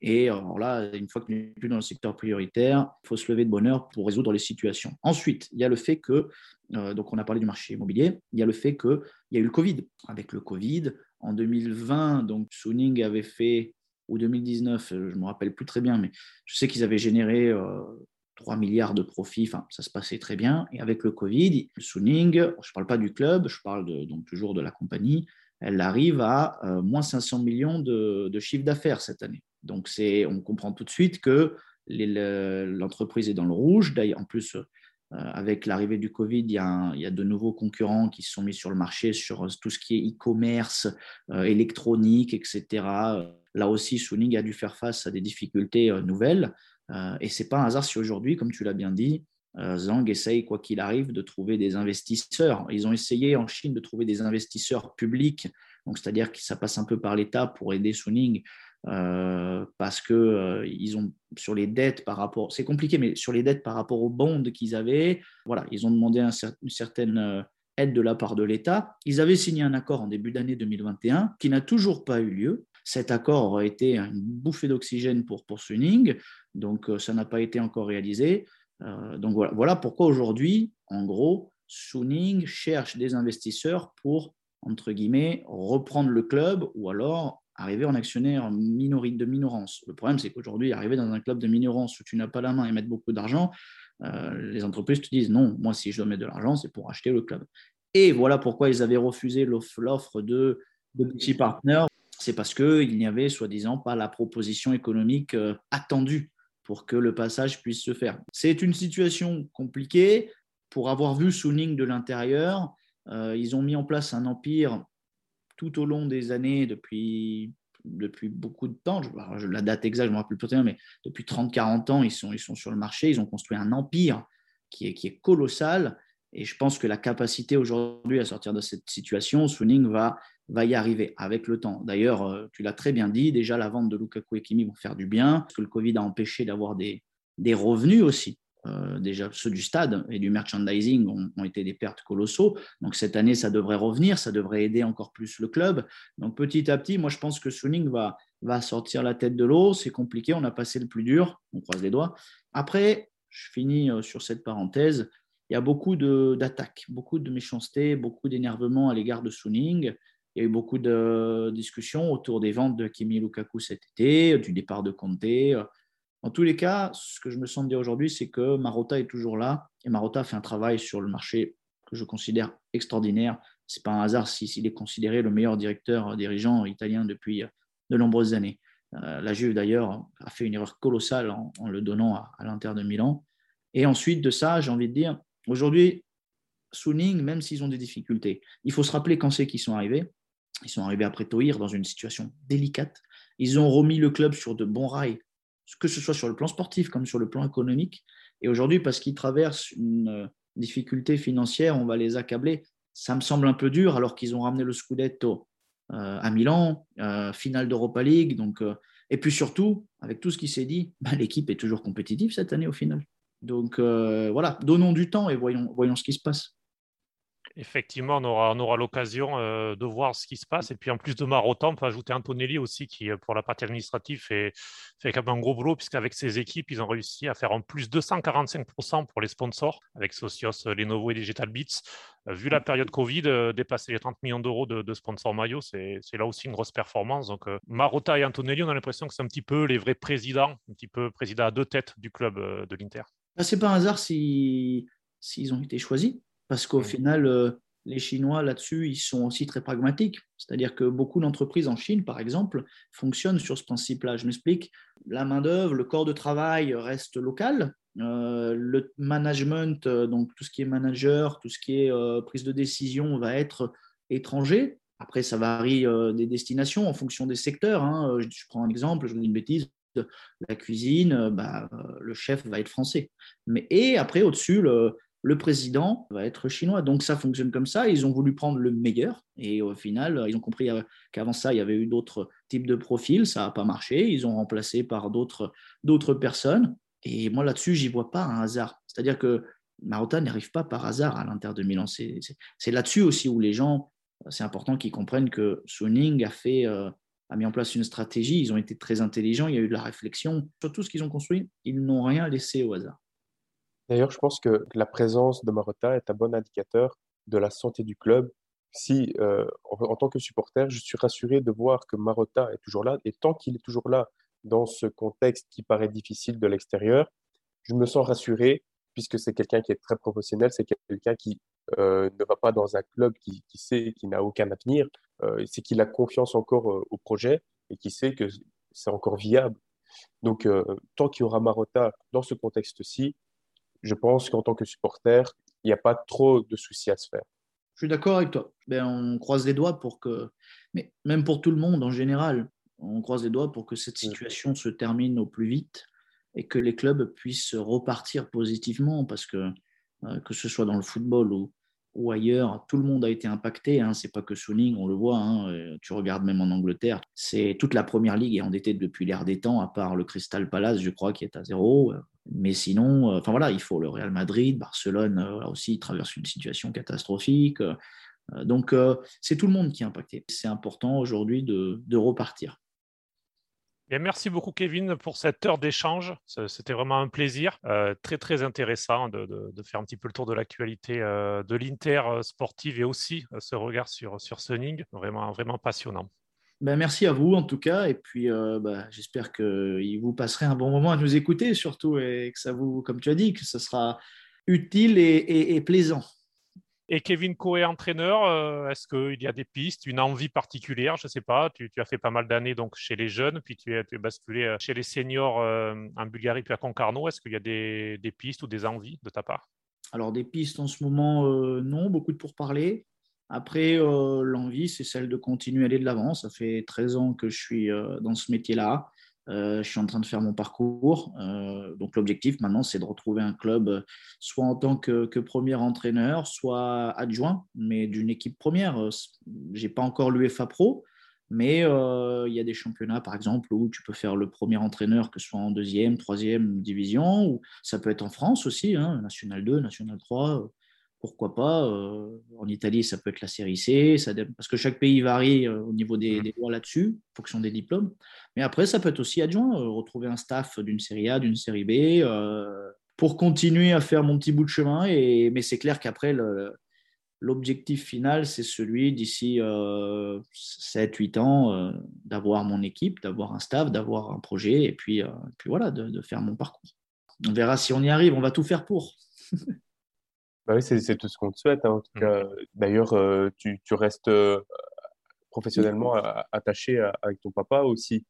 Et alors là, une fois que n'est plus dans le secteur prioritaire, il faut se lever de bonheur pour résoudre les situations. Ensuite, il y a le fait que, euh, donc on a parlé du marché immobilier, il y a le fait qu'il y a eu le Covid. Avec le Covid, en 2020, donc Suning avait fait ou 2019, euh, je ne me rappelle plus très bien, mais je sais qu'ils avaient généré 3 euh, milliards de profits, enfin, ça se passait très bien. Et avec le Covid, Suning, je ne parle pas du club, je parle donc toujours de la compagnie, elle arrive à euh, moins 500 millions de, de chiffre d'affaires cette année. Donc, on comprend tout de suite que l'entreprise est dans le rouge. D'ailleurs, en plus, euh, avec l'arrivée du Covid, il y, a de nouveaux concurrents qui se sont mis sur le marché sur euh, tout ce qui est e-commerce, euh, électronique, etc. Là aussi, Suning a dû faire face à des difficultés nouvelles. et ce n'est pas un hasard si aujourd'hui, comme tu l'as bien dit, Zhang essaye, quoi qu'il arrive, de trouver des investisseurs. Ils ont essayé en Chine de trouver des investisseurs publics, donc c'est-à-dire que ça passe un peu par l'État pour aider Suning euh, parce que euh, ils ont sur les dettes par rapport, c'est compliqué, mais sur les dettes par rapport aux bonds qu'ils avaient, voilà, ils ont demandé une certaine euh, aide de la part de l'État. Ils avaient signé un accord en début d'année 2021 qui n'a toujours pas eu lieu. Cet accord aurait été une bouffée d'oxygène pour, pour Suning, donc ça n'a pas été encore réalisé. donc voilà, voilà pourquoi aujourd'hui, en gros, Suning cherche des investisseurs pour, entre guillemets, reprendre le club ou alors arriver en actionnaire minorité de minorance. Le problème, c'est qu'aujourd'hui, arriver dans un club de minorance où tu n'as pas la main et mettre beaucoup d'argent, euh, les entreprises te disent non, moi, si je dois mettre de l'argent, c'est pour acheter le club. Et voilà pourquoi ils avaient refusé l'offre de, de Petit Partner. C'est parce qu'il n'y avait, soi-disant, pas la proposition économique euh, attendue pour que le passage puisse se faire. C'est une situation compliquée. Pour avoir vu Suning de l'intérieur, euh, ils ont mis en place un empire tout au long des années, depuis, depuis beaucoup de temps, je, la date exacte, je ne me rappelle plus bien, mais depuis 30-40 ans, ils sont, ils sont sur le marché, ils ont construit un empire qui est, qui est colossal. Et je pense que la capacité aujourd'hui à sortir de cette situation, Suning va, va y arriver avec le temps. D'ailleurs, euh, tu l'as très bien dit, déjà la vente de Lukaku et Kimi vont faire du bien, parce que le Covid a empêché d'avoir des, des revenus aussi. Euh, déjà ceux du stade et du merchandising ont, été des pertes colossaux. Donc cette année, ça devrait revenir, ça devrait aider encore plus le club. Donc petit à petit, moi je pense que Suning va, va sortir la tête de l'eau. C'est compliqué, on a passé le plus dur, on croise les doigts. Après, je finis euh, sur cette parenthèse. Il y a beaucoup d'attaques, beaucoup de méchanceté, beaucoup d'énervement à l'égard de Suning. Il y a eu beaucoup de discussions autour des ventes de Kimi Lukaku cet été, du départ de Conte. En tous les cas, ce que je me sens de dire aujourd'hui, c'est que Marotta est toujours là et Marotta fait un travail sur le marché que je considère extraordinaire. Ce n'est pas un hasard s'il est considéré le meilleur directeur euh, dirigeant italien depuis euh, de nombreuses années. Euh, la Juve, d'ailleurs, a fait une erreur colossale en, le donnant à, l'Inter de Milan. Et ensuite de ça, j'ai envie de dire, aujourd'hui, Suning, même s'ils ont des difficultés, il faut se rappeler quand c'est qu'ils sont arrivés. Ils sont arrivés après Toir dans une situation délicate. Ils ont remis le club sur de bons rails que ce soit sur le plan sportif comme sur le plan économique. Et aujourd'hui, parce qu'ils traversent une euh, difficulté financière, on va les accabler. Ça me semble un peu dur alors qu'ils ont ramené le Scudetto euh, à Milan, euh, finale d'Europa League. Donc, et puis surtout, avec tout ce qui s'est dit, bah, l'équipe est toujours compétitive cette année au final. Donc voilà, donnons du temps et voyons, voyons ce qui se passe. Effectivement, on aura, on aura l'occasion euh, de voir ce qui se passe. Et puis en plus de Marotan, on peut ajouter Antonelli aussi, qui euh, pour la partie administrative fait, quand même un gros boulot, puisqu'avec ses équipes, ils ont réussi à faire en plus 245% pour les sponsors, avec Socios, euh, Lenovo et Digital Beats. vu la période Covid, dépasser les 30 millions d'euros de, sponsors maillot, c'est là aussi une grosse performance. Donc Marotta et Antonelli, on a l'impression que c'est un petit peu les vrais présidents, un petit peu président à deux têtes du club de l'Inter. Bah, c'est pas un hasard s'ils ont été choisis parce qu'au final, euh, les Chinois, là-dessus, ils sont aussi très pragmatiques. C'est-à-dire que beaucoup d'entreprises en Chine, par exemple, fonctionnent sur ce principe-là. Je m'explique. La main-d'œuvre, le corps de travail reste local. Euh, le management, euh, donc tout ce qui est manager, tout ce qui est prise de décision va être étranger. Après, ça varie des destinations en fonction des secteurs. Hein. Je, prends un exemple, je vous dis une bêtise. La cuisine, bah, le chef va être français. Mais, et après, au-dessus, le, le président va être chinois. Donc ça fonctionne comme ça. Ils ont voulu prendre le meilleur et au final, ils ont compris euh, qu'avant ça, il y avait eu d'autres types de profils. Ça n'a pas marché. Ils ont remplacé par d'autres, personnes. Et moi, là-dessus, j'y vois pas un hasard. C'est-à-dire que Marotta n'arrive pas par hasard à l'Inter de Milan. C'est, là-dessus aussi où les gens, c'est important qu'ils comprennent que Suning a fait, euh, a mis en place une stratégie. Ils ont été très intelligents. Il y a eu de la réflexion sur tout ce qu'ils ont construit. Ils n'ont rien laissé au hasard. D'ailleurs, je pense que la présence de Marotta est un bon indicateur de la santé du club. Si, euh, en, tant que supporter, je suis rassuré de voir que Marotta est toujours là, et tant qu'il est toujours là dans ce contexte qui paraît difficile de l'extérieur, je me sens rassuré puisque c'est quelqu'un qui est très professionnel, c'est quelqu'un qui euh, ne va pas dans un club qui, sait qu'il n'a aucun avenir, euh, c'est qu'il a confiance encore au projet et qui sait que c'est encore viable. Donc, tant qu'il y aura Marotta dans ce contexte-ci, je pense qu'en tant que supporter, il n'y a pas trop de soucis à se faire. Je suis d'accord avec toi. Ben, on croise les doigts pour que, mais même pour tout le monde en général, on croise les doigts pour que cette mm. situation se termine au plus vite et que les clubs puissent repartir positivement parce que euh, que ce soit dans le football ou, ou ailleurs, tout le monde a été impacté. Hein. C'est pas que Suning, on le voit. Hein. Euh, tu regardes même en Angleterre, c'est toute la première ligue est endettée depuis l'ère des temps, à part le Crystal Palace, je crois, qui est à zéro. Mais sinon, euh, enfin voilà, il faut le Real Madrid, Barcelone euh, aussi traverse une situation catastrophique. Euh, donc c'est tout le monde qui est impacté. C'est important aujourd'hui de, repartir. merci beaucoup, Kevin, pour cette heure d'échange. C'était vraiment un plaisir. Très, très intéressant de, faire un petit peu le tour de l'actualité de l'Inter sportive et aussi ce regard sur, sur Sunning. Vraiment, vraiment passionnant. Ben, merci à vous, en tout cas. Et puis, ben, j'espère qu'il vous passerez un bon moment à nous écouter, surtout, et que ça vous, comme tu as dit, que ce sera utile et plaisant. Et Kevin Coe, entraîneur, euh, est-ce qu'il y a des pistes, une envie particulière? Je ne sais pas. Tu, as fait pas mal d'années donc chez les jeunes, puis tu es, basculé euh, chez les seniors euh, en Bulgarie puis à Concarneau. Est-ce qu'il y a des, pistes ou des envies de ta part? Alors des pistes en ce moment, non, beaucoup de pourparlers. Après, l'envie, c'est celle de continuer à aller de l'avant. Ça fait 13 ans que je suis dans ce métier-là. Euh, je suis en train de faire mon parcours. Euh, donc l'objectif maintenant, c'est de retrouver un club, euh, soit en tant que, premier entraîneur, soit adjoint, mais d'une équipe première. Je n'ai pas encore l'UEFA Pro, mais il y a des championnats, par exemple, où tu peux faire le premier entraîneur, que ce soit en deuxième, troisième division, ou ça peut être en France aussi, hein, National 2, National 3 pourquoi pas. Euh, en Italie, ça peut être la série C, ça, parce que chaque pays varie euh, au niveau des, mmh. lois là-dessus, fonction des diplômes. Mais après, ça peut être aussi adjoint, euh, retrouver un staff d'une série A, d'une série B, pour continuer à faire mon petit bout de chemin. Et, mais c'est clair qu'après, l'objectif final, c'est celui d'ici 7-8 ans d'avoir mon équipe, d'avoir un staff, d'avoir un projet, et puis, puis voilà, de, de faire mon parcours. On verra si on y arrive, on va tout faire pour. Bah oui, c'est tout ce qu'on te souhaite. Hein, en tout mmh. cas, d'ailleurs, euh, tu, tu, restes euh, professionnellement attaché avec ton papa aussi.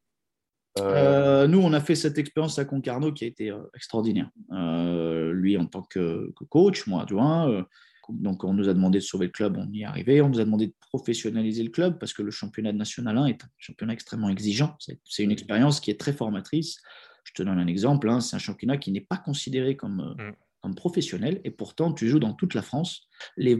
Euh, nous, on a fait cette expérience à Concarneau qui a été extraordinaire. lui en tant que, coach, moi adjoint. donc, on nous a demandé de sauver le club, on y est arrivé. On nous a demandé de professionnaliser le club parce que le championnat national 1 est un championnat extrêmement exigeant. C'est une expérience qui est très formatrice. Je te donne un exemple. Hein, c'est un championnat qui n'est pas considéré comme, mmh professionnel et pourtant tu joues dans toute la France.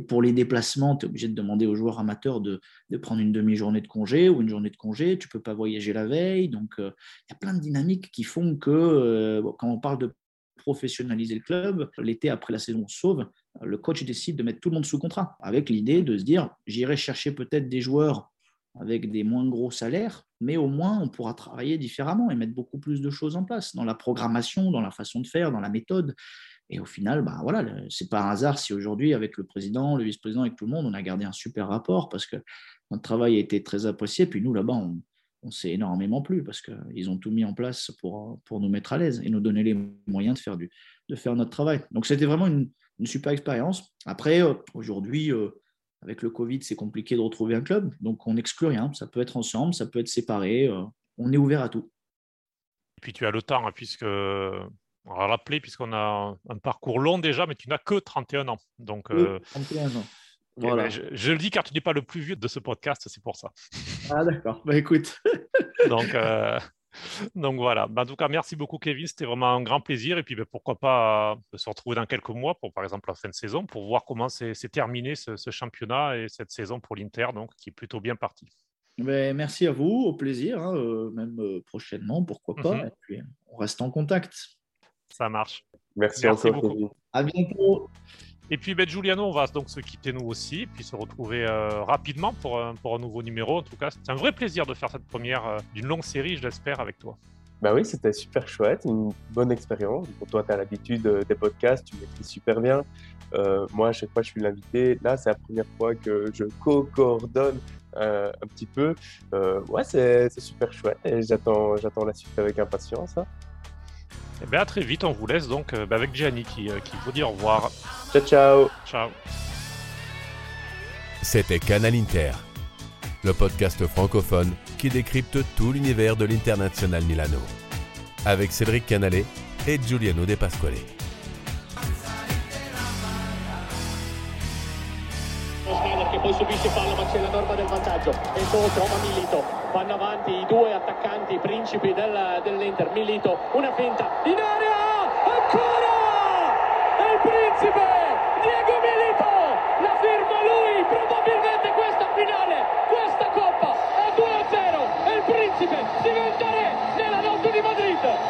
Pour les déplacements, tu es obligé de demander aux joueurs amateurs de, prendre une demi-journée de congé ou une journée de congé. Tu peux pas voyager la veille. Donc, euh, il y a plein de dynamiques qui font que euh, quand on parle de professionnaliser le club, l'été après la saison sauve, le coach décide de mettre tout le monde sous contrat avec l'idée de se dire j'irai chercher peut-être des joueurs avec des moins gros salaires, mais au moins on pourra travailler différemment et mettre beaucoup plus de choses en place dans la programmation, dans la façon de faire, dans la méthode. Et au final, bah voilà, c'est pas un hasard si aujourd'hui, avec le président, le vice-président, avec tout le monde, on a gardé un super rapport parce que notre travail a été très apprécié. Puis nous, là-bas, on, s'est énormément plu parce qu'ils ont tout mis en place pour, pour nous mettre à l'aise et nous donner les moyens de faire, du, de faire notre travail. Donc c'était vraiment une, super expérience. Après, euh, aujourd'hui, euh, avec le Covid, c'est compliqué de retrouver un club. Donc on n'exclut rien. Ça peut être ensemble, ça peut être séparé. Euh, on est ouvert à tout. Et puis tu as le temps, hein, puisque on va rappeler, puisqu'on a un parcours long déjà, mais tu n'as que 31 ans. Donc, 31 euh, ans. Voilà. Je, le dis car tu n'es pas le plus vieux de ce podcast, c'est pour ça. Ah d'accord, bah écoute. donc, euh, donc voilà. Bah, en tout cas, merci beaucoup Kevin, c'était vraiment un grand plaisir. Et puis bah, pourquoi pas euh, se retrouver dans quelques mois, pour par exemple la fin de saison, pour voir comment s'est terminé ce, championnat et cette saison pour l'Inter, donc qui est plutôt bien partie. Merci à vous, au plaisir, hein, même prochainement, pourquoi pas. Mhm. Et puis, on reste en contact. Ça marche. Merci, Merci beaucoup. À bientôt. Et puis, ben, Giuliano, on va donc se quitter nous aussi, et puis se retrouver euh, rapidement pour, pour, un nouveau numéro. En tout cas, c'est un vrai plaisir de faire cette première euh, d'une longue série, je l'espère, avec toi. Bah oui, c'était super chouette, une bonne expérience. Pour toi, tu as l'habitude euh, des podcasts, tu maîtrises super bien. moi, à chaque fois, je suis l'invité. Là, c'est la première fois que je co-coordonne un petit peu. ouais, c'est super chouette et j'attends la suite avec impatience. Hein. Et bien à très vite, on vous laisse donc euh, bah, avec Gianni qui, euh, qui vous dit au revoir. Ciao ciao. Ciao. C'était Canal Inter, le podcast francophone qui décrypte tout l'univers de l'International Milano, avec Cédric Canale et Giuliano De Pasquale. poi subisce palla ma c'è la norma del vantaggio Enzo trova Milito. Vanno avanti i due attaccanti principi del, dell'Inter. Milito una finta in area ancora! È il principe Diego Milito la firma lui probabilmente questa finale questa coppa è 2-0 e il principe diventa re nella notte di Madrid.